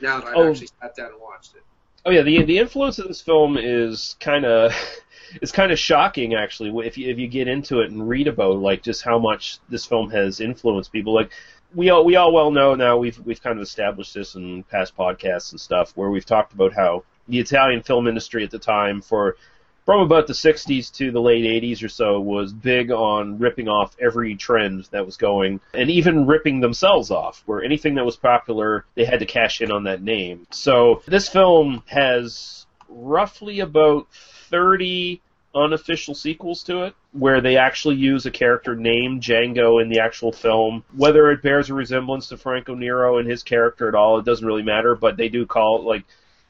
Now that I've
Oh.
actually sat down and watched it.
Oh yeah, the the influence of this film is kind of [laughs] it's kind of shocking actually if you if you get into it and read about like just how much this film has influenced people. Like we all we all well know now we've we've kind of established this in past podcasts and stuff where we've talked about how the Italian film industry at the time for from about the 60s to the late 80s or so was big on ripping off every trend that was going and even ripping themselves off where anything that was popular they had to cash in on that name. So this film has roughly about 30 unofficial sequels to it, where they actually use a character named Django in the actual film. Whether it bears a resemblance to Franco Nero and his character at all, it doesn't really matter. But they do call it like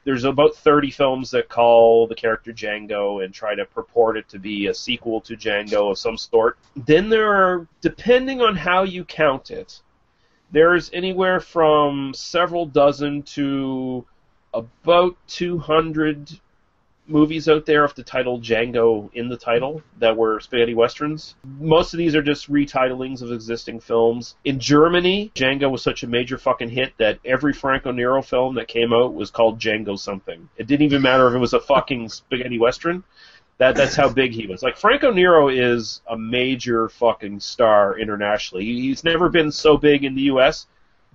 there's about 30 films that call the character Django and try to purport it to be a sequel to Django of some sort. Then there are, depending on how you count it, there's anywhere from several dozen to about 200 movies out there with the title Django in the title that were spaghetti westerns. Most of these are just retitling of existing films. In Germany, Django was such a major fucking hit that every Franco Nero film that came out was called Django something. It didn't even matter if it was a fucking [laughs] spaghetti western. That that's how big he was. Like Franco Nero is a major fucking star internationally. He's never been so big in the US,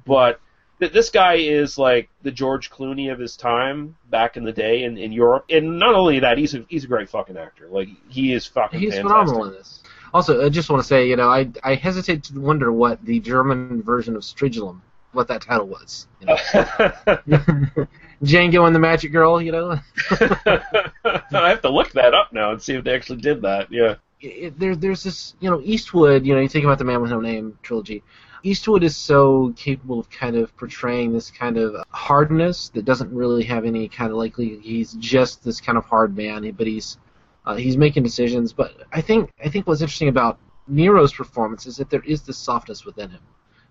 but th- this guy is like the George Clooney of his time back in the day in, in Europe. And not only that, he's a he's a great fucking actor. Like he is fucking
He's
fantastic.
phenomenal in this. Also, I just want to say, you know, I I hesitate to wonder what the German version of Stridulum, what that title was. You know? [laughs] Django and the Magic Girl, you know. [laughs]
I have to look that up now and see if they actually did that. Yeah.
it, there, there's this, you know, Eastwood. You know, you think about the Man with No Name trilogy. Eastwood is so capable of kind of portraying this kind of hardness that doesn't really have any kind of likely. He's just this kind of hard man, but he's uh, he's making decisions. But I think I think what's interesting about Nero's performance is that there is this softness within him.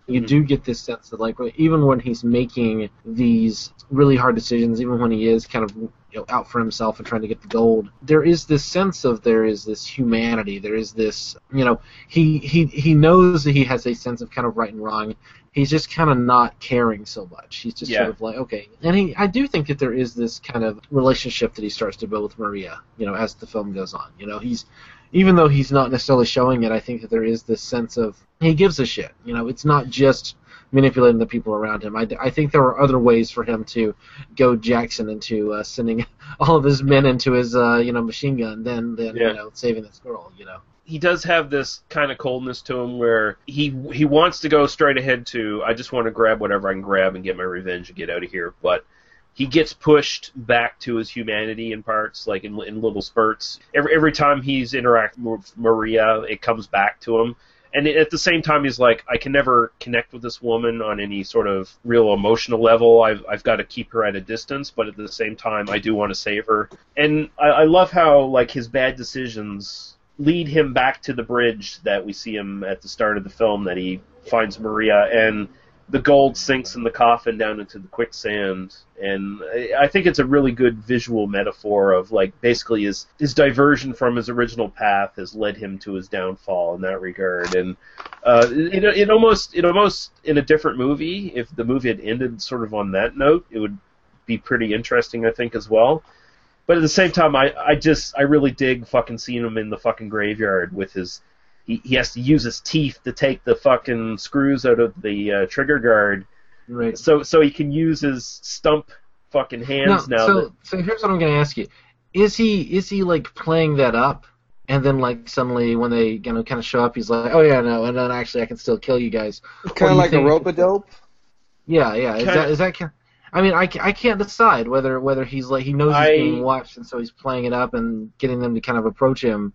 You do get this sense that like even when he's making these really hard decisions, even when he is kind of you know, out for himself and trying to get the gold, there is this sense of there is this humanity. There is this you know he he he knows that he has a sense of kind of right and wrong. He's just kind of not caring so much. He's just
Yeah.
sort of like okay, and he I do think that there is this kind of relationship that he starts to build with Maria. You know, as the film goes on. You know, he's even though he's not necessarily showing it, I think that there is this sense of he gives a shit. You know, it's not just manipulating the people around him. I, I think there were other ways for him to go Jackson into uh, sending [laughs] all of his men into his uh, you know machine gun than than
Yeah.
you know saving this girl. You know.
he does have this kind of coldness to him where he he wants to go straight ahead to I just want to grab whatever I can grab and get my revenge and get out of here, but he gets pushed back to his humanity in parts, like in, in little spurts. Every every time he's interacting with Maria, it comes back to him. And at the same time, he's like, I can never connect with this woman on any sort of real emotional level. I've, I've got to keep her at a distance, but at the same time, I do want to save her. And I, I love how like his bad decisions lead him back to the bridge that we see him at the start of the film that he finds Maria and the gold sinks in the coffin down into the quicksand and I- think it's a really good visual metaphor of like basically his his diversion from his original path has led him to his downfall in that regard. And uh, it, it almost it almost in a different movie if the movie had ended sort of on that note it would be pretty interesting I think as well. But at the same time, I, I just I really dig fucking seeing him in the fucking graveyard with his he, he has to use his teeth to take the fucking screws out of the uh, trigger guard,
right?
So so he can use his stump fucking hands
No,
now.
so
that,
so here's what I'm going to ask you: Is he is he like playing that up, and then like suddenly when they you know kind of show up, he's like, oh yeah, no, and then actually I can still kill you guys.
Kind of like a
think-
rope a dope.
Yeah, yeah. Is
Kinda-
that is that? ki- I mean, I, I can't decide whether whether he's like he knows he's
I-
being watched, and so he's playing it up and getting them to kind of approach him,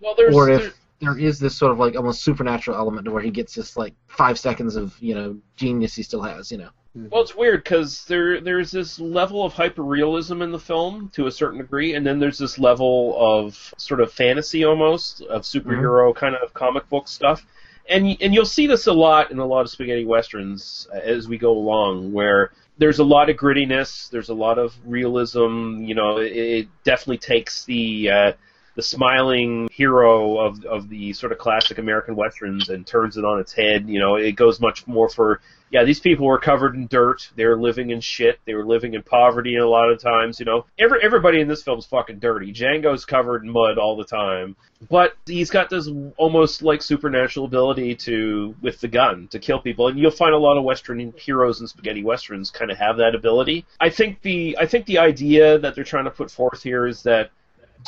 well, there's
or if
there-
there is this sort of like almost supernatural element to where he gets this like five seconds of you know genius he still has, you know. Mm-hmm.
Well, it's weird because there there's this level of hyperrealism in the film to a certain degree, and then there's this level of sort of fantasy almost of superhero mm-hmm. kind of comic book stuff, and y- and you'll see this a lot in a lot of spaghetti westerns uh, as we go along, where there's a lot of grittiness, there's a lot of realism. You know, it, it definitely takes the uh, the smiling hero of of the sort of classic American westerns and turns it on its head. You know, it goes much more for yeah, these people were covered in dirt. They were living in shit. They were living in poverty a lot of times. You know, every everybody in this film's fucking dirty. Django's covered in mud all the time, but he's got this almost like supernatural ability to with the gun to kill people. And you'll find a lot of western heroes and spaghetti westerns kind of have that ability. I think the I think the idea that they're trying to put forth here is that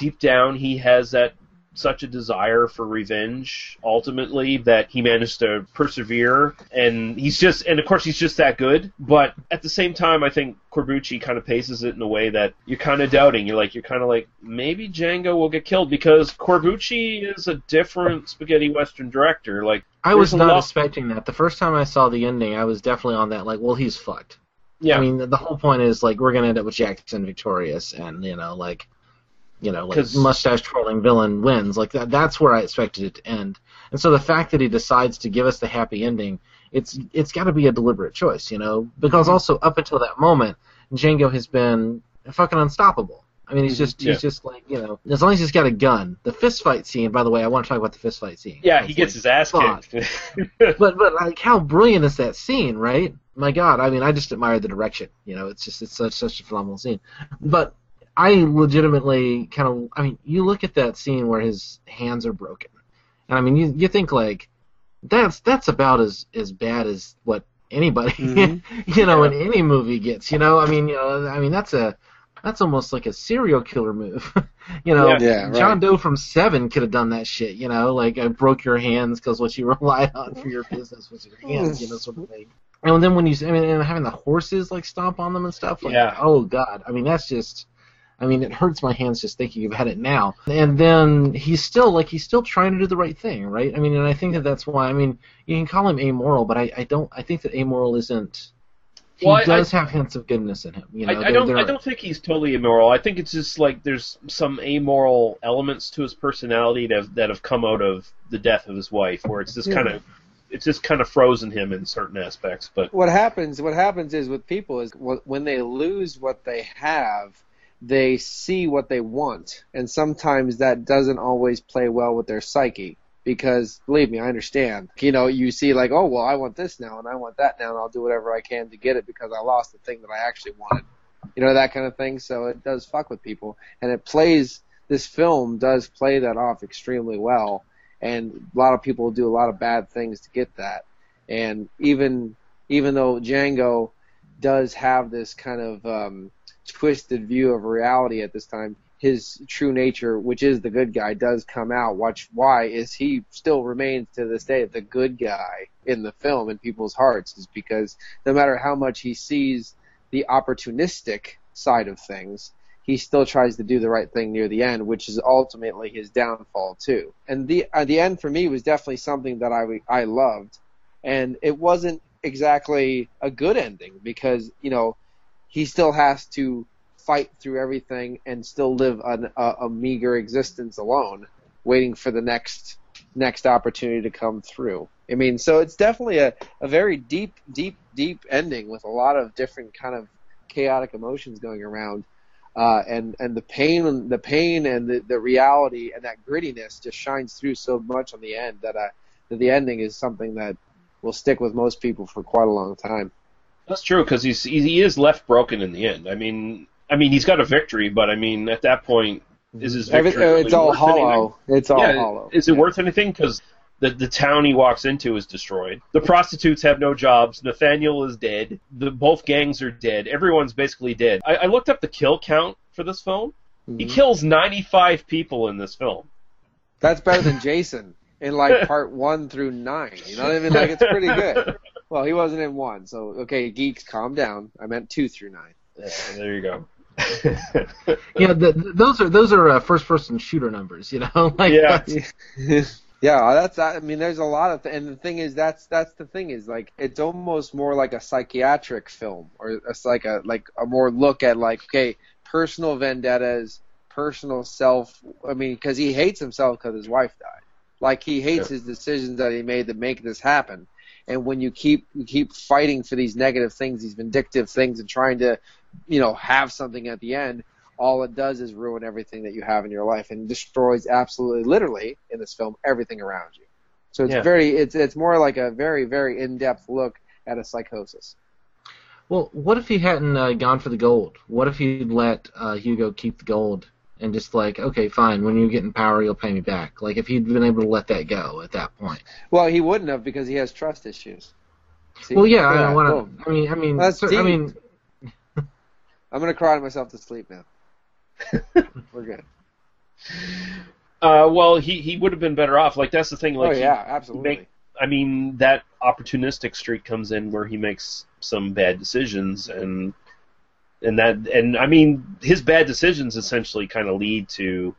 deep down he has that such a desire for revenge ultimately that he managed to persevere and he's just and of course he's just that good but at the same time I think Corbucci kind of paces it in a way that you're kind of doubting you're like you're kind of like maybe Django will get killed because Corbucci is a different spaghetti western director like
I was not
lot-
expecting that. The first time I saw the ending, I was definitely on that. Like, well, he's fucked.
Yeah.
I mean, the, the whole point is like we're gonna end up with Jackson victorious, and you know, like, you know, like mustache twirling villain wins. Like that. That's where I expected it to end. And so the fact that he decides to give us the happy ending, it's it's got to be a deliberate choice, you know, because
Mm-hmm.
also up until that moment, Django has been fucking unstoppable. I mean, he's just
Mm-hmm. Yeah.
he's just like you know, as long as he's got a gun. The fist fight scene, by the way, I want to talk about the fist fight scene.
yeah he gets his ass kicked
but but like how brilliant is that scene, right? My God, I mean, I just admire the direction. You know, it's just it's such such a phenomenal scene. But I legitimately kind of, I mean, you look at that scene where his hands are broken, and I mean, you you think like that's that's about as as bad as what anybody [laughs] mm-hmm. you know in any movie gets. You know, I mean, you know, I mean that's a that's almost like a serial killer move. [laughs] you know,
Yeah. Yeah, right.
John Doe from Seven could have done that shit. You know, like I broke your hands because what you [laughs] relied on for your business was your hands. You know, sort of thing. And then when you, I mean, and having the horses like stomp on them and stuff. Like,
Yeah.
Oh God. I mean, that's just. I mean, it hurts my hands just thinking about it now. And then he's still like he's still trying to do the right thing, right? I mean, and I think that that's why. I mean, you can call him amoral, but I, I don't. I think that amoral isn't. He
Well, I-
does
I-
have hints of goodness in him. You know,
I, I don't.
there
I don't think he's totally immoral. I think it's just like there's some amoral elements to his personality that have, that have come out of the death of his wife, where it's just
Yeah.
kind of, it's just kind of frozen him in certain aspects. But
what happens what happens is with people is when they lose what they have they see what they want and sometimes that doesn't always play well with their psyche because believe me i understand. You know you see like oh well i want this now and i want that now and i'll do whatever i can to get it because i lost the thing that i actually wanted. You know that kind of thing. So it does fuck with people and it plays this film does play that off extremely well and a lot of people do a lot of bad things to get that. And even even though Django does have this kind of um, twisted view of reality at this time, his true nature, which is the good guy, does come out. Watch why is he still remains to this day the good guy in the film in people's hearts is because no matter how much he sees the opportunistic side of things, he still tries to do the right thing near the end, which is ultimately his downfall too. And the uh, the end for me was definitely something that I I loved, and it wasn't exactly a good ending because you know he still has to fight through everything and still live an, a, a meager existence alone, waiting for the next next opportunity to come through. I mean, so it's definitely a, a very deep, deep, deep ending with a lot of different kind of chaotic emotions going around. Uh, and and the pain, the pain, and the, the reality, and that grittiness just shines through so much on the end that uh, that the ending is something that will stick with most people for quite a long time.
That's true because he's he, he is left broken in the end. I mean, I mean he's got a victory, but I mean at that point is his victory? really
it's all hollow.
anything?
It's all
Yeah,
hollow.
Is it worth anything? Because the the town he walks into is destroyed. The prostitutes have no jobs. Nathaniel is dead. The both gangs are dead. Everyone's basically dead. I, I looked up the kill count for this film. He
Mhm.
kills ninety five people in this film.
That's better than [laughs] Jason in like part one through nine. You know what I mean? Like it's pretty good. [laughs] Well, he wasn't in one, so okay, geeks, calm down. I meant two through nine.
Yeah, there you go. [laughs]
yeah, the, the- those are those are uh, first person shooter numbers. You know, [laughs] like
Yeah.
that's- [laughs]
yeah, that's. I mean, there's a lot of, th- and the thing is, that's that's the thing is like it's almost more like a psychiatric film, or it's like a like a more look at like okay, personal vendettas, personal self. I mean, because he hates himself because his wife died. Like he hates his decisions that he made to make this happen. And when you keep you keep fighting for these negative things, these vindictive things, and trying to, you know, have something at the end, all it does is ruin everything that you have in your life and destroys absolutely, literally, in this film, everything around you. So it's
Yeah.
very, it's it's more like a very very in depth look at a psychosis.
Well, what if he hadn't uh, gone for the gold? What if he'd let uh, Hugo keep the gold and just like, okay, fine, when you get in power, you'll pay me back? Like if he'd been able to let that go at that point.
Well, he wouldn't have because he has trust issues. See?
well, yeah, I want
boom.
to. I mean, I mean,
That's
so- I mean, [laughs]
I'm gonna cry myself to sleep now. [laughs] We're good.
Uh, well, he he would have been better off. Like that's the thing. Like
oh yeah,
he
absolutely.
make- I mean, that opportunistic streak comes in where he makes some bad decisions, and and that and I mean, his bad decisions essentially kind of lead to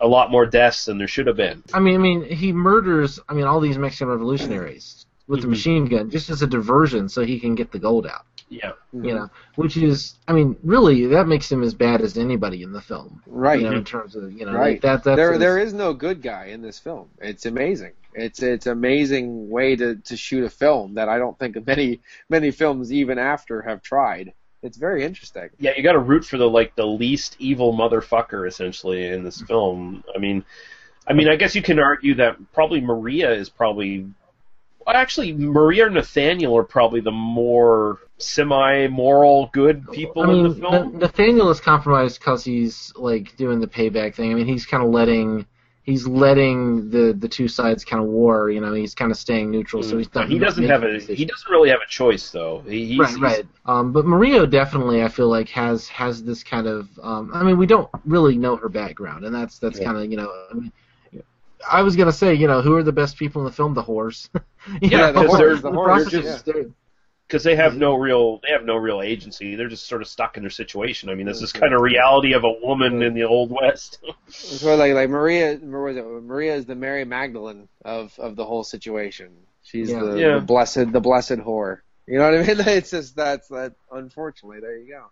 a lot more deaths than there should have been.
I mean, I mean, he murders. I mean, all these Mexican revolutionaries with
Mm-hmm.
the machine gun just as a diversion, so he can get the gold out.
Yeah.
You know, which is, I mean, really, that makes him as bad as anybody in the film.
Right.
You know, in terms of, you know,
right.
like that. That's
there,
his-
there is no good guy in this film. It's amazing. It's it's amazing way to, to shoot a film that I don't think [laughs] many many films even after have tried. It's very interesting.
Yeah, you got to root for the like the least evil motherfucker essentially in this mm-hmm. film. I mean, I mean, I guess you can argue that probably Maria is probably actually Maria and Nathaniel are probably the more semi-moral good people
I mean,
in the film.
Nathaniel is compromised because he's like doing the payback thing. I mean, he's kind of letting he's letting the the two sides kind of war. You know, he's kind of staying neutral, so he's not.
he doesn't have a he doesn't really have a choice though. He, he's,
right,
he's-
right. Um, but Maria definitely, I feel like has has this kind of. Um, I mean, we don't really know her background, and that's that's
Yeah.
kind of you know. I mean, I was gonna say, you know, who are the best people in the film? The whores. [laughs] You
Yeah,
know,
because they're,
the
they're
prostitutes,
just
they're-
because they have mm-hmm. no real they have no real agency. They're just sort of stuck in their situation. I mean, this is mm-hmm. kind of reality of a woman mm-hmm. in the old west. [laughs]
So like like Maria, was it? Maria is the Mary Magdalene of of the whole situation. She's
Yeah.
the,
Yeah.
the blessed the blessed whore. You know what I mean? [laughs] It's just that's that. Unfortunately, there you go.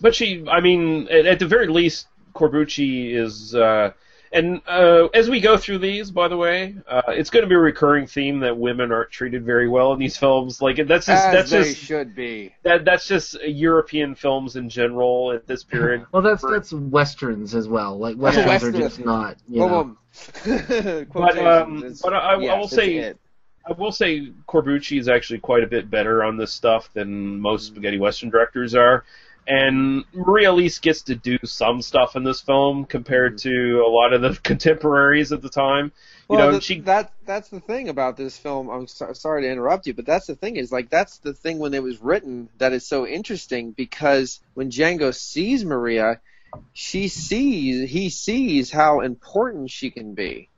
But she, I mean, at, at the very least, Corbucci is. Uh, and uh, as we go through these, by the way, uh, it's going to be a recurring theme that women aren't treated very well in these films. Like that's just
As
that's
they
just
should be.
that that's just European films in general at this period.
Well, that's that's westerns as well. Like westerns
Western.
are just not. You
Well,
know. [laughs]
but um,
it's-
but I, I will say
it.
I will say Corbucci is actually quite a bit better on this stuff than most
Mm.
spaghetti western directors are. And Maria at least gets to do some stuff in this film compared mm-hmm. to a lot of the [laughs] contemporaries at the time. You.
Well,
know,
the-
she
that that's the thing about this film. I'm so, sorry to interrupt you, but that's the thing is like that's the thing when it was written that is so interesting because when Django sees Maria, she sees he sees how important she can be.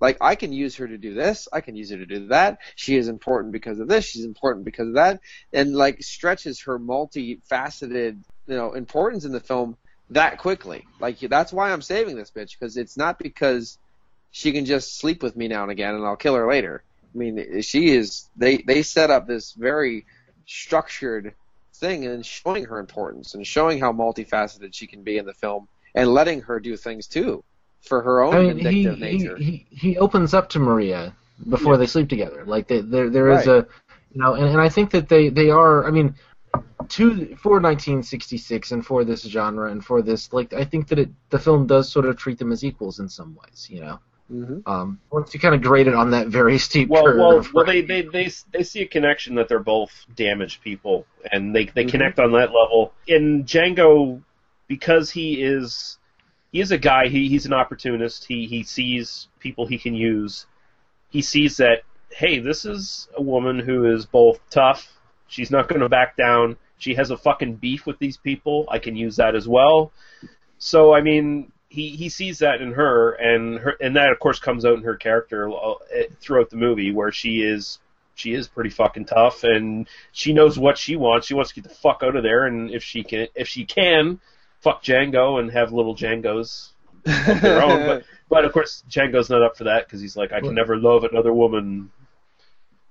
Like I can use her to do this, I can use her to do that. She is important because of this, she's important because of that, and like stretches her multifaceted, you know, importance in the film that quickly. Like that's why I'm saving this bitch because it's not because she can just sleep with me now and again and I'll kill her later. I mean, she is they they set up this very structured thing and showing her importance and showing how multifaceted she can be in the film and letting her do things too for her own
I mean, he,
vindictive
he,
nature.
he he opens up to Maria before
Yeah.
they sleep together. Like they, there there is
Right.
a you know, and, and I think that they they are. I mean, to for 1966 and for this genre and for this like I think that it the film does sort of treat them as equals in some ways. You know,
Mhm.
um, once you kind of grade it on that very [laughs] steep
well,
curve.
well, well, they, they they they see a connection that they're both damaged people, and they they
Mhm.
connect on that level. In Django, because he is he is a guy. He he's an opportunist. He he sees people he can use. He sees that hey, this is a woman who is both tough. She's not going to back down. She has a fucking beef with these people. I can use that as well. So I mean, he he sees that in her, and her, and that of course comes out in her character uh, throughout the movie, where she is she is pretty fucking tough, and she knows what she wants. She wants to get the fuck out of there, and if she can, if she can, fuck Django and have little Django's of their own. But [laughs] but of course Django's not up for that because he's like, I can never love another woman.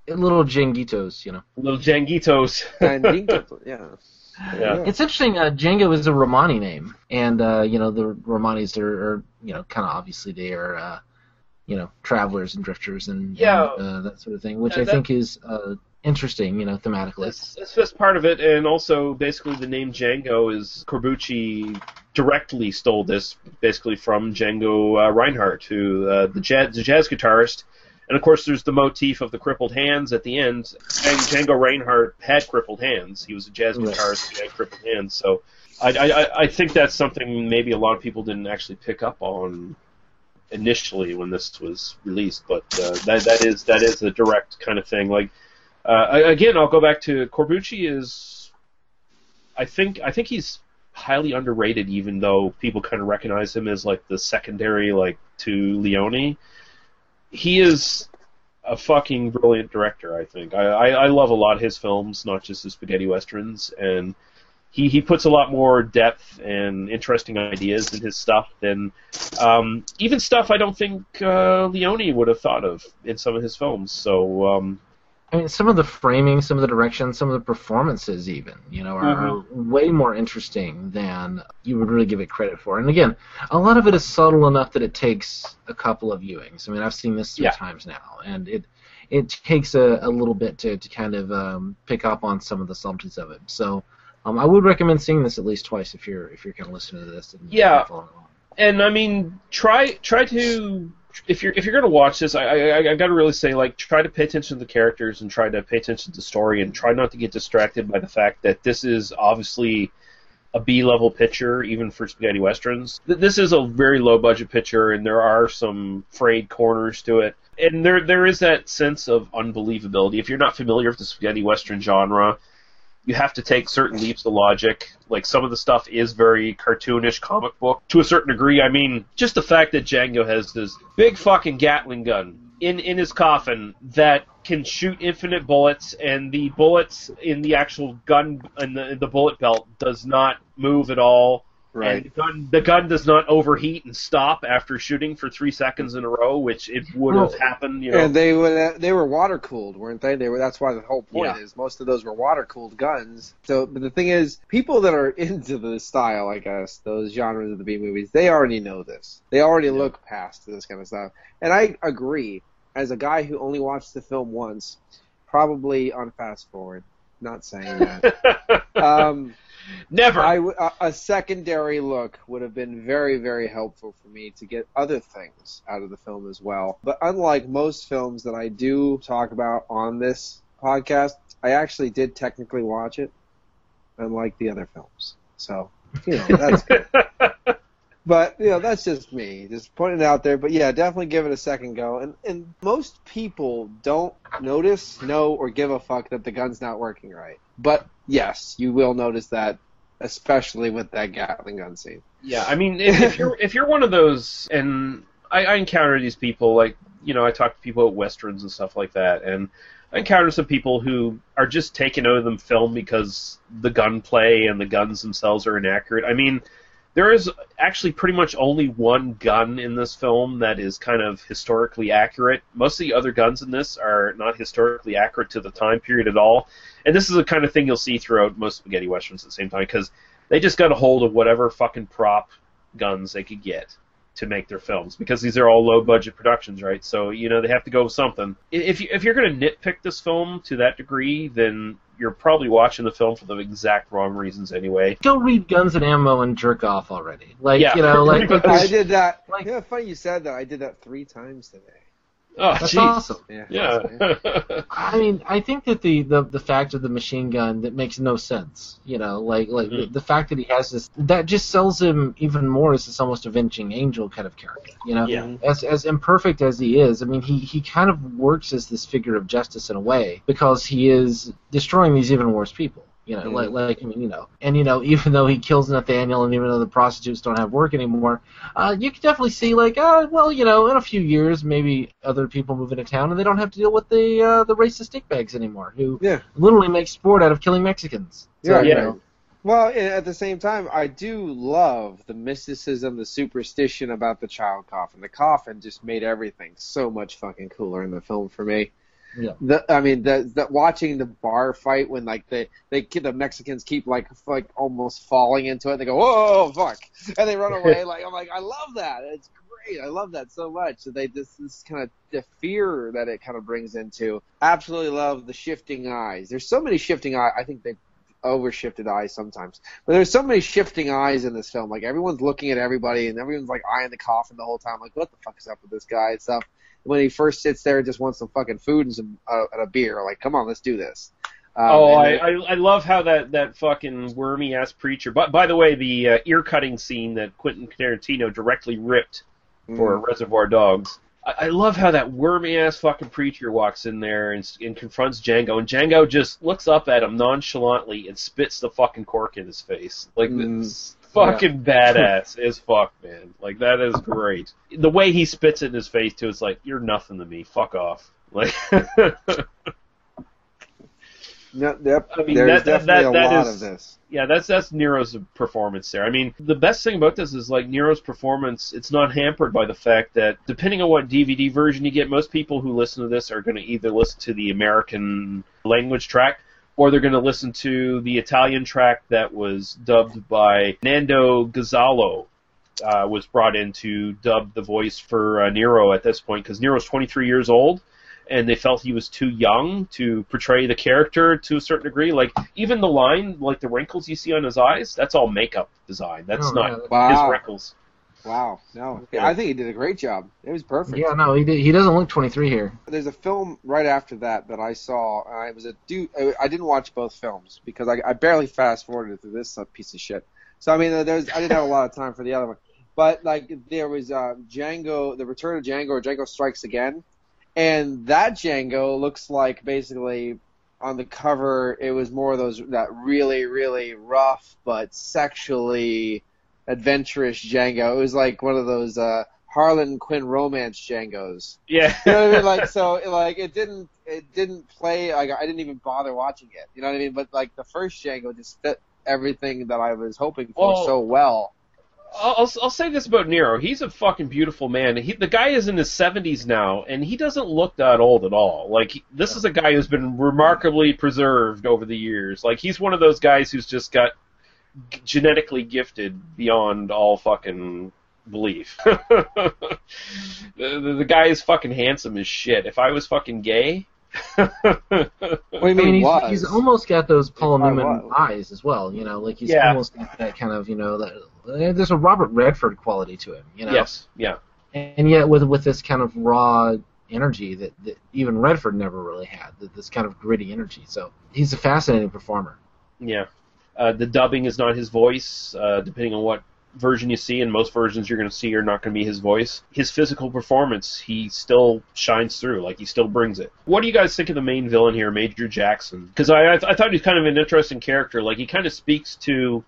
little Jangitos, you know.
Little Djangitos. [laughs] [laughs]
yeah.
Yeah.
It's interesting. Uh, Django is a Romani name, and uh, you know the Romanis are, are you know kind of obviously they are uh, you know travelers and drifters and,
Yeah.
and, uh, that sort of thing, which
Yeah,
I
that-
think is uh, interesting. You know, thematically.
That's just part of it, and also basically the name Django is Corbucci directly stole this basically from Django uh, Reinhardt, who uh, the jazz the jazz guitarist, and of course there's the motif of the crippled hands at the end. And Django Reinhardt had crippled hands; he was a jazz guitarist who had crippled hands. So I, I I- I think that's something maybe a lot of people didn't actually pick up on initially when this was released, but uh, that that is that is a direct kind of thing. Like uh, again, I'll go back to Corbucci is. I think I think he's highly underrated, even though people kind of recognize him as like the secondary like to Leone. He is a fucking brilliant director. I think I, I, I love a lot of his films, not just his spaghetti westerns, and he he puts a lot more depth and interesting ideas in his stuff than um, even stuff I don't think uh, Leone would have thought of in some of his films. So um,
I mean, some of the framing, some of the direction, some of the performances, even you know, are
Mm-hmm.
way more interesting than you would really give it credit for. And again, a lot of it is subtle enough that it takes a couple of viewings. I mean, I've seen this three
Yeah.
times now, and it it takes a, a little bit to, to kind of um, pick up on some of the subtleties of it. So, um, I would recommend seeing this at least twice if you're if you're kind of listening to this. And
Yeah.
following along.
and I mean, try try to if you're if you're gonna watch this, I I, I got to really say like try to pay attention to the characters and try to pay attention to the story and try not to get distracted by the fact that this is obviously a B level picture even for spaghetti westerns. This is a very low budget picture and there are some frayed corners to it. And there there is that sense of unbelievability. If you're not familiar with the spaghetti western genre, you have to take certain leaps of logic. Like some of the stuff is very cartoonish comic book to a certain degree. I mean, just the fact that Django has this big fucking Gatling gun in in his coffin that can shoot infinite bullets, and the bullets in the actual gun and the the bullet belt does not move at all.
Right.
And the gun, the gun does not overheat and stop after shooting for three seconds in a row, which it would have happened. You know,
And they were they were water cooled, weren't they? They were. That's why the whole point
Yeah.
is most of those were water cooled guns. So, but the thing is, people that are [laughs] into the style, I guess, those genres of the B movies, they already know this. They already look past this kind of stuff. And I agree. As a guy who only watched the film once, probably on fast forward. Not saying that. [laughs] um,
Never.
I w- a, a secondary look would have been very, very helpful for me to get other things out of the film as well. But unlike most films that I do talk about on this podcast, I actually did technically watch it, unlike the other films. So, you know, that's good. [laughs] But you know that's just me, just pointing it out there. But yeah, definitely give it a second go. And and most people don't notice, know, or give a fuck that the gun's not working right. But yes, you will notice that, especially with that Gatling gun scene.
Yeah, I mean, if, you're if you're one of those, and I, I encounter these people, like you know, I talk to people at westerns and stuff like that, and I encounter some people who are just taken out of them film because the gunplay and the guns themselves are inaccurate. I mean, there is actually pretty much only one gun in this film that is kind of historically accurate. Most of the other guns in this are not historically accurate to the time period at all. And this is the kind of thing you'll see throughout most spaghetti westerns at the same time because they just got a hold of whatever fucking prop guns they could get to make their films because these are all low budget productions, right? So you know they have to go with something. If you, if you're going to nitpick this film to that degree, then you're probably watching the film for the exact wrong reasons anyway.
Go read Guns and Ammo and jerk off already. Like
Yeah.
you know, like
I did that. Like, yeah, funny you said that. I did that three times today.
Oh,
That's
jeez.
awesome.
Yeah.
Yeah. [laughs]
I mean, I think that the, the, the fact of the machine gun that makes no sense. You know, like like the, the fact that he has this that just sells him even more as this almost avenging angel kind of character. You know,
Yeah. Mm-hmm.
as as imperfect as he is, I mean, he he kind of works as this figure of justice in a way because he is destroying these even worse people. You know, like like I mean, you know, and you know, [laughs] even though he kills Nathaniel, and even though the prostitutes don't have work anymore, uh, you can definitely see like, uh, well, you know, in a few years, maybe other people move into town, and they don't have to deal with the uh, the racist dickbags anymore, who
Yeah.
literally make sport out of killing Mexicans. So,
Yeah,
you know,
Well, at the same time, I do love the mysticism, the superstition about the child coffin. The coffin just made everything so much fucking cooler in the film for me.
Yeah.
The, I mean, the, the watching the bar fight when like they they keep- the Mexicans keep like like almost falling into it. They go, whoa, fuck, and they run [laughs] away. like I'm like, I love that. It's great. I love that so much. So they this this kind of the fear that it kind of brings into. Absolutely love the shifting eyes. There's so many shifting eyes. I think they over shifted eyes sometimes. But there's so many shifting eyes in this film. Like everyone's looking at everybody and everyone's like eyeing the coffin the whole time. Like what the fuck is up with this guy and stuff. When he first sits there, and just wants some fucking food and some uh, and a beer. Like come on, let's do this. Um,
oh, I, I I love how that that fucking wormy ass preacher. But by the way, the uh, ear cutting scene that Quentin Tarantino directly ripped for
Mm.
Reservoir Dogs. I, I love how that wormy ass fucking preacher walks in there and, and confronts Django, and Django just looks up at him nonchalantly and spits the fucking cork in his face. Like it's fucking [laughs] badass as fuck, man. Like that is great. The way he spits it in his face too, it's like you're nothing to me. Fuck off. [laughs] Like.
No.
I mean,
There's
that, that,
definitely
that,
a
that
lot
is-
of this.
Yeah, that's that's Nero's performance there. I mean, the best thing about this is like Nero's performance. It's not hampered by the fact that depending on what DVD version you get, most people who listen to this are going to either listen to the American language track or they're going to listen to the Italian track that was dubbed by Nando Gazzolo. Uh, was brought in to dub the voice for uh, Nero at this point because Nero's 23 years old and they felt he was too young to portray the character to a certain degree. Like even the line, like the wrinkles you see on his eyes, that's all makeup design. That's
Oh,
not
yeah. Wow.
his wrinkles.
Wow. No, I think he did a great job. It was perfect.
Yeah, no, he did, he doesn't look 23 here.
There's a film right after that that I saw. and I was a dude. I didn't watch both films because I, I barely fast forwarded through this piece of shit. So I mean, there's I didn't have a lot of time for the other one. But like there was uh, Django, the Return of Django, or Django Strikes Again, and that Django looks like basically on the cover it was more of those that really really rough but sexually adventurous Django. It was like one of those uh, Harlequin romance Django's.
Yeah.
You know what I mean? Like [laughs] so, like it didn't it didn't play like I didn't even bother watching it. You know what I mean? But like the first Django just fit everything that I was hoping for
Well,
so well.
I'll, I'll, say this about Nero. He's a fucking beautiful man. He, the guy is in his 70s now, and he doesn't look that old at all. Like, he, this is a guy who's been remarkably preserved over the years. Like, he's one of those guys who's just got genetically gifted beyond all fucking belief. [laughs] the, the, the guy is fucking handsome as shit. If I was fucking gay. [laughs]
what do you
I
mean
mean, he's,
was?
he's almost got those Paul Newman eyes as well. You know, like he's
Yeah.
almost got that kind of, you know, that eh, there's a Robert Redford quality to him. You know,
Yes, yeah.
and yet with with this kind of raw energy that, that even Redford never really had. that- This kind of gritty energy. So he's a fascinating performer.
Yeah. Uh, the dubbing is not his voice, uh, depending on what version you see, and most versions you're going to see are not going to be his voice. His physical performance, he still shines through. Like, he still brings it. What do you guys think of the main villain here, Major Jackson? Because I, I, th- I thought he was kind of an interesting character. Like, he kind of speaks to.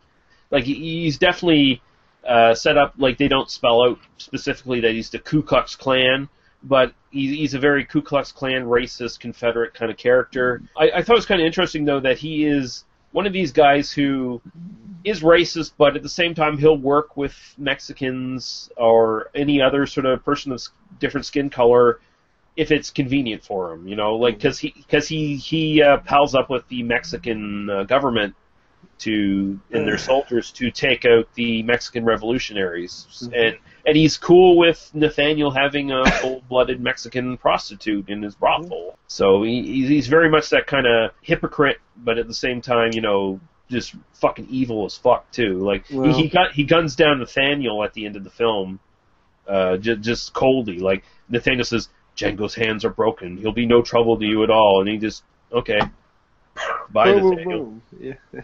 Like, he's definitely uh, set up, like, they don't spell out specifically that he's the Ku Klux Klan. But he, he's a very Ku Klux Klan racist Confederate kind of character. I, I thought it was kind of interesting though that he is one of these guys who is racist, but at the same time he'll work with Mexicans or any other sort of person of s- different skin color if it's convenient for him. You know, like because he because he he uh, pals up with the Mexican uh, government to and their soldiers to take out the Mexican revolutionaries. And and he's cool with Nathaniel having a full-blooded Mexican prostitute in his brothel. So he, he's- he's very much that kind of hypocrite, but at the same time, you know, just fucking evil as fuck too. Like
Well-
he he, got, he guns down Nathaniel at the end of the film, uh, just, just coldly. Like Nathaniel says, "Django's hands are broken. He'll be no trouble to you at all," and he just okay. Bye,
Boom, boom,
Nathaniel.
boom. Yeah. [laughs]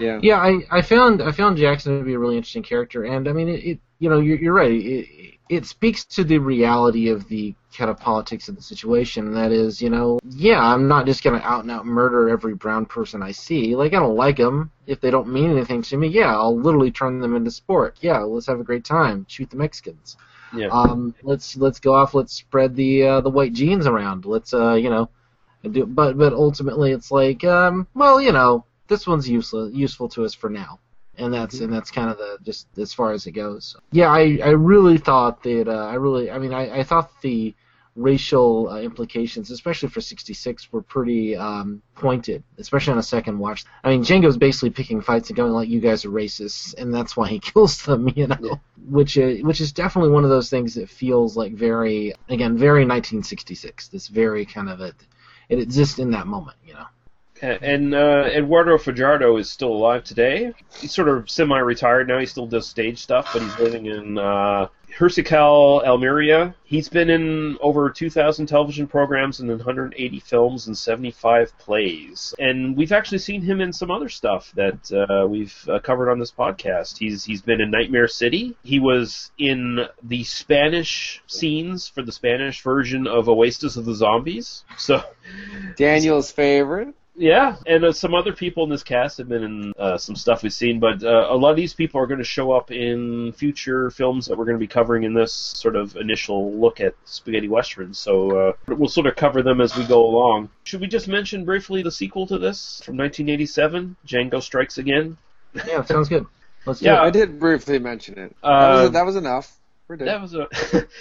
yeah.
Yeah, I, I found I found Jackson to be a really interesting character, and I mean, it, it you know you're, you're right. It, it speaks to the reality of the kind of politics of the situation, and that is, you know, yeah, I'm not just gonna out and out murder every brown person I see. Like I don't like them if they don't mean anything to me. Yeah, I'll literally turn them into sport. Yeah, let's have a great time. Shoot the Mexicans.
Yeah.
Um, let's let's go off. Let's spread the uh, the white genes around. Let's uh, you know, do. But but ultimately, it's like, um, well, you know, this one's useful useful to us for now, and that's and that's kind of the just as far as it goes. Yeah, I I really thought that uh, I really I mean I I thought the racial uh, implications, especially for 66, were pretty um, pointed, especially on a second watch. I mean, Django's basically picking fights and going like, "You guys are racists," and that's why he [laughs] kills them, you know. Which is, which is definitely one of those things that feels like very, again, very 1966. This very kind of a, it exists in that moment, you know.
And uh, Eduardo Fajardo is still alive today. He's sort of semi-retired now. He still does stage stuff, but he's living in uh, Hercical, Almeria. He's been in over 2,000 television programs and 180 films and 75 plays. And we've actually seen him in some other stuff that uh, we've uh, covered on this podcast. He's he's been in Nightmare City. He was in the Spanish scenes for the Spanish version of Oasis of the Zombies. So
Daniel's favorite.
Yeah, and uh, some other people in this cast have been in uh, some stuff we've seen, but uh, a lot of these people are going to show up in future films that we're going to be covering in this sort of initial look at spaghetti westerns. So uh, we'll sort of cover them as we go along. Should we just mention briefly the sequel to this from 1987, Django Strikes Again?
Yeah, sounds good. Let's do
Yeah,
it.
I did briefly mention it. that,
Uh,
was, that was enough. We're.
That was a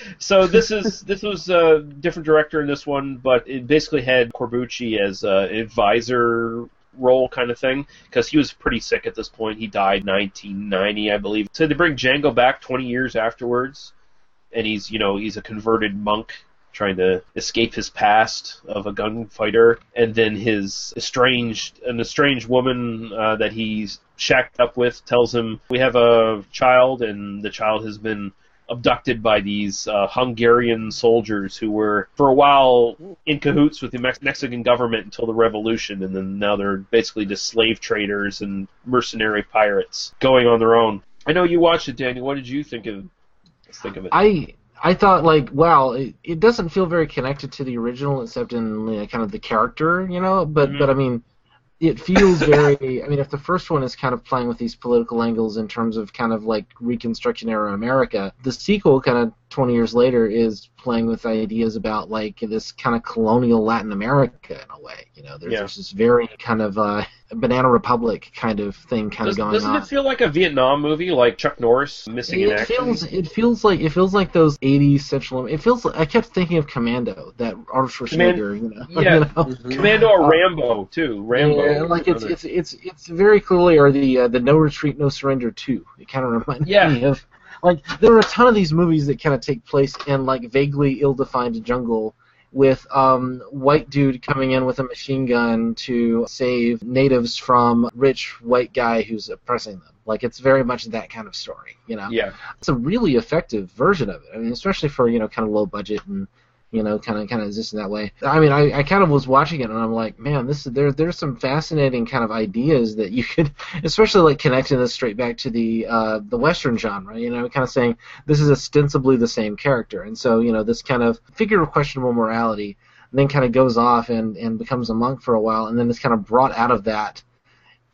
[laughs] so. This is this was a different director in this one, but it basically had Corbucci as an advisor role kind of thing because he was pretty sick at this point. He died 1990, I believe. So they bring Django back 20 years afterwards, and he's you know he's a converted monk trying to escape his past of a gunfighter, and then his estranged an estranged woman uh, that he's shacked up with tells him we have a child, and the child has been abducted by these uh, Hungarian soldiers who were for a while in cahoots with the Mex- Mexican government until the revolution, and then now they're basically just slave traders and mercenary pirates going on their own. I know you watched it, Daniel. What did you think of think of it?
I I thought like wow, it, it doesn't feel very connected to the original except in you know, kind of the character, you know. But but I mean, it feels very. I mean, if the first one is kind of playing with these political angles in terms of kind of like Reconstruction era America, the sequel, kind of 20 years later, is playing with ideas about like this kind of colonial Latin America in a way. You know, there's,
Yeah.
there's this very kind of uh, banana republic kind of thing kind
Does,
of going on.
doesn't it feel like a Vietnam movie, like Chuck Norris missing in
It
action?
feels it feels like it feels like those '80s Central. It feels like I kept thinking of Commando, that Arnold
Command-
Schwarzenegger. you know, [laughs]
yeah,
you know?
Commando or Rambo too. Rambo.
Yeah, like it's it's it's it's very clearly or the uh, the No Retreat No Surrender two. It kind of reminds
Yeah.
me of like there are a ton of these movies that kind of take place in like vaguely ill-defined jungle with um white dude coming in with a machine gun to save natives from rich white guy who's oppressing them. Like it's very much that kind of story, you know
Yeah.
it's a really effective version of it. I mean, especially for you know kind of low budget and you know kind of kind of exists in that way. I mean, I, I kind of was watching it and I'm like, man, this is there. There's some fascinating kind of ideas that you [laughs] could, especially like connecting this straight back to the uh, the western genre. You know, kind of saying this is ostensibly the same character, and so you know this kind of figure of questionable morality then kind of goes off and and becomes a monk for a while, and then is kind of brought out of that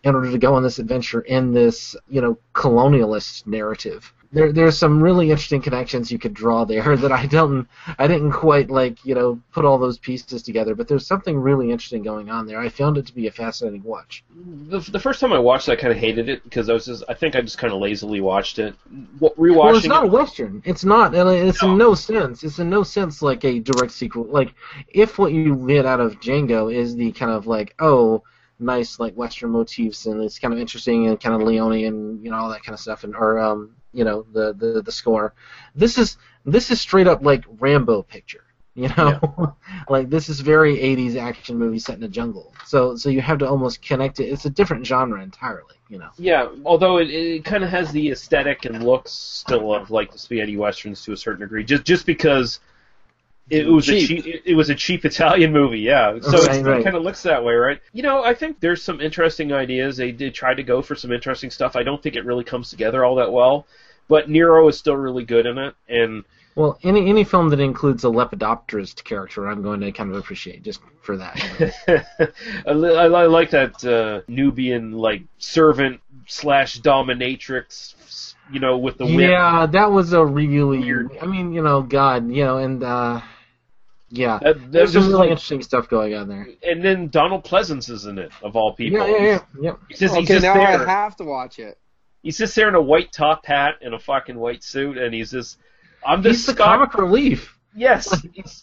in order to go on this adventure in this, you know, colonialist narrative. There, there's some really interesting connections you could draw there [laughs] that I don't, I didn't quite like, you know, put all those pieces together. But there's something really interesting going on there. I found it to be a fascinating watch.
The, the first time I watched it, I kind of hated it because I was just, I think I just kind of lazily watched it. What, rewatching
Well, it's not a
it,
western. It's not. and It's in no sense. It's in no sense like a direct sequel. Like if what you get out of Django is the kind of like oh nice like western motifs and it's kind of interesting and kind of Leone and you know all that kind of stuff and or um you know the the the score. This is this is straight up like Rambo picture. You know, [laughs] like this is very 80s action movie set in a jungle. So so you have to almost connect it. It's a different genre entirely. You know.
yeah, although it, it kind of has the aesthetic and looks still of like the spaghetti westerns to a certain degree, just just because it was a
Cheap.
cheap, it, was a cheap Italian movie, yeah. So
Right,
it's-
right.
it kind of looks that way, right? You know, I think there's some interesting ideas. They did try to go for some interesting stuff. I don't think it really comes together all that well, but Nero is still really good in it, and
Well, any any film that includes a lepidopterist character, I'm going to kind of appreciate just for that. [laughs]
I, I, like that uh, Nubian like servant slash dominatrix, you know, with the whip.
yeah, that was a really. I mean, you know, God, you know, and uh, yeah,
That- that
there's some
just
really
like-
interesting stuff going on there.
And then Donald Pleasence is in it, of all people.
Yeah, yeah, yeah, yeah.
He's just, he's just
now
there.
I have to watch it.
He's just there in a white top hat and a fucking white suit, and he's just. I'm the
He's the
Scot-
comic relief.
Yes, he's,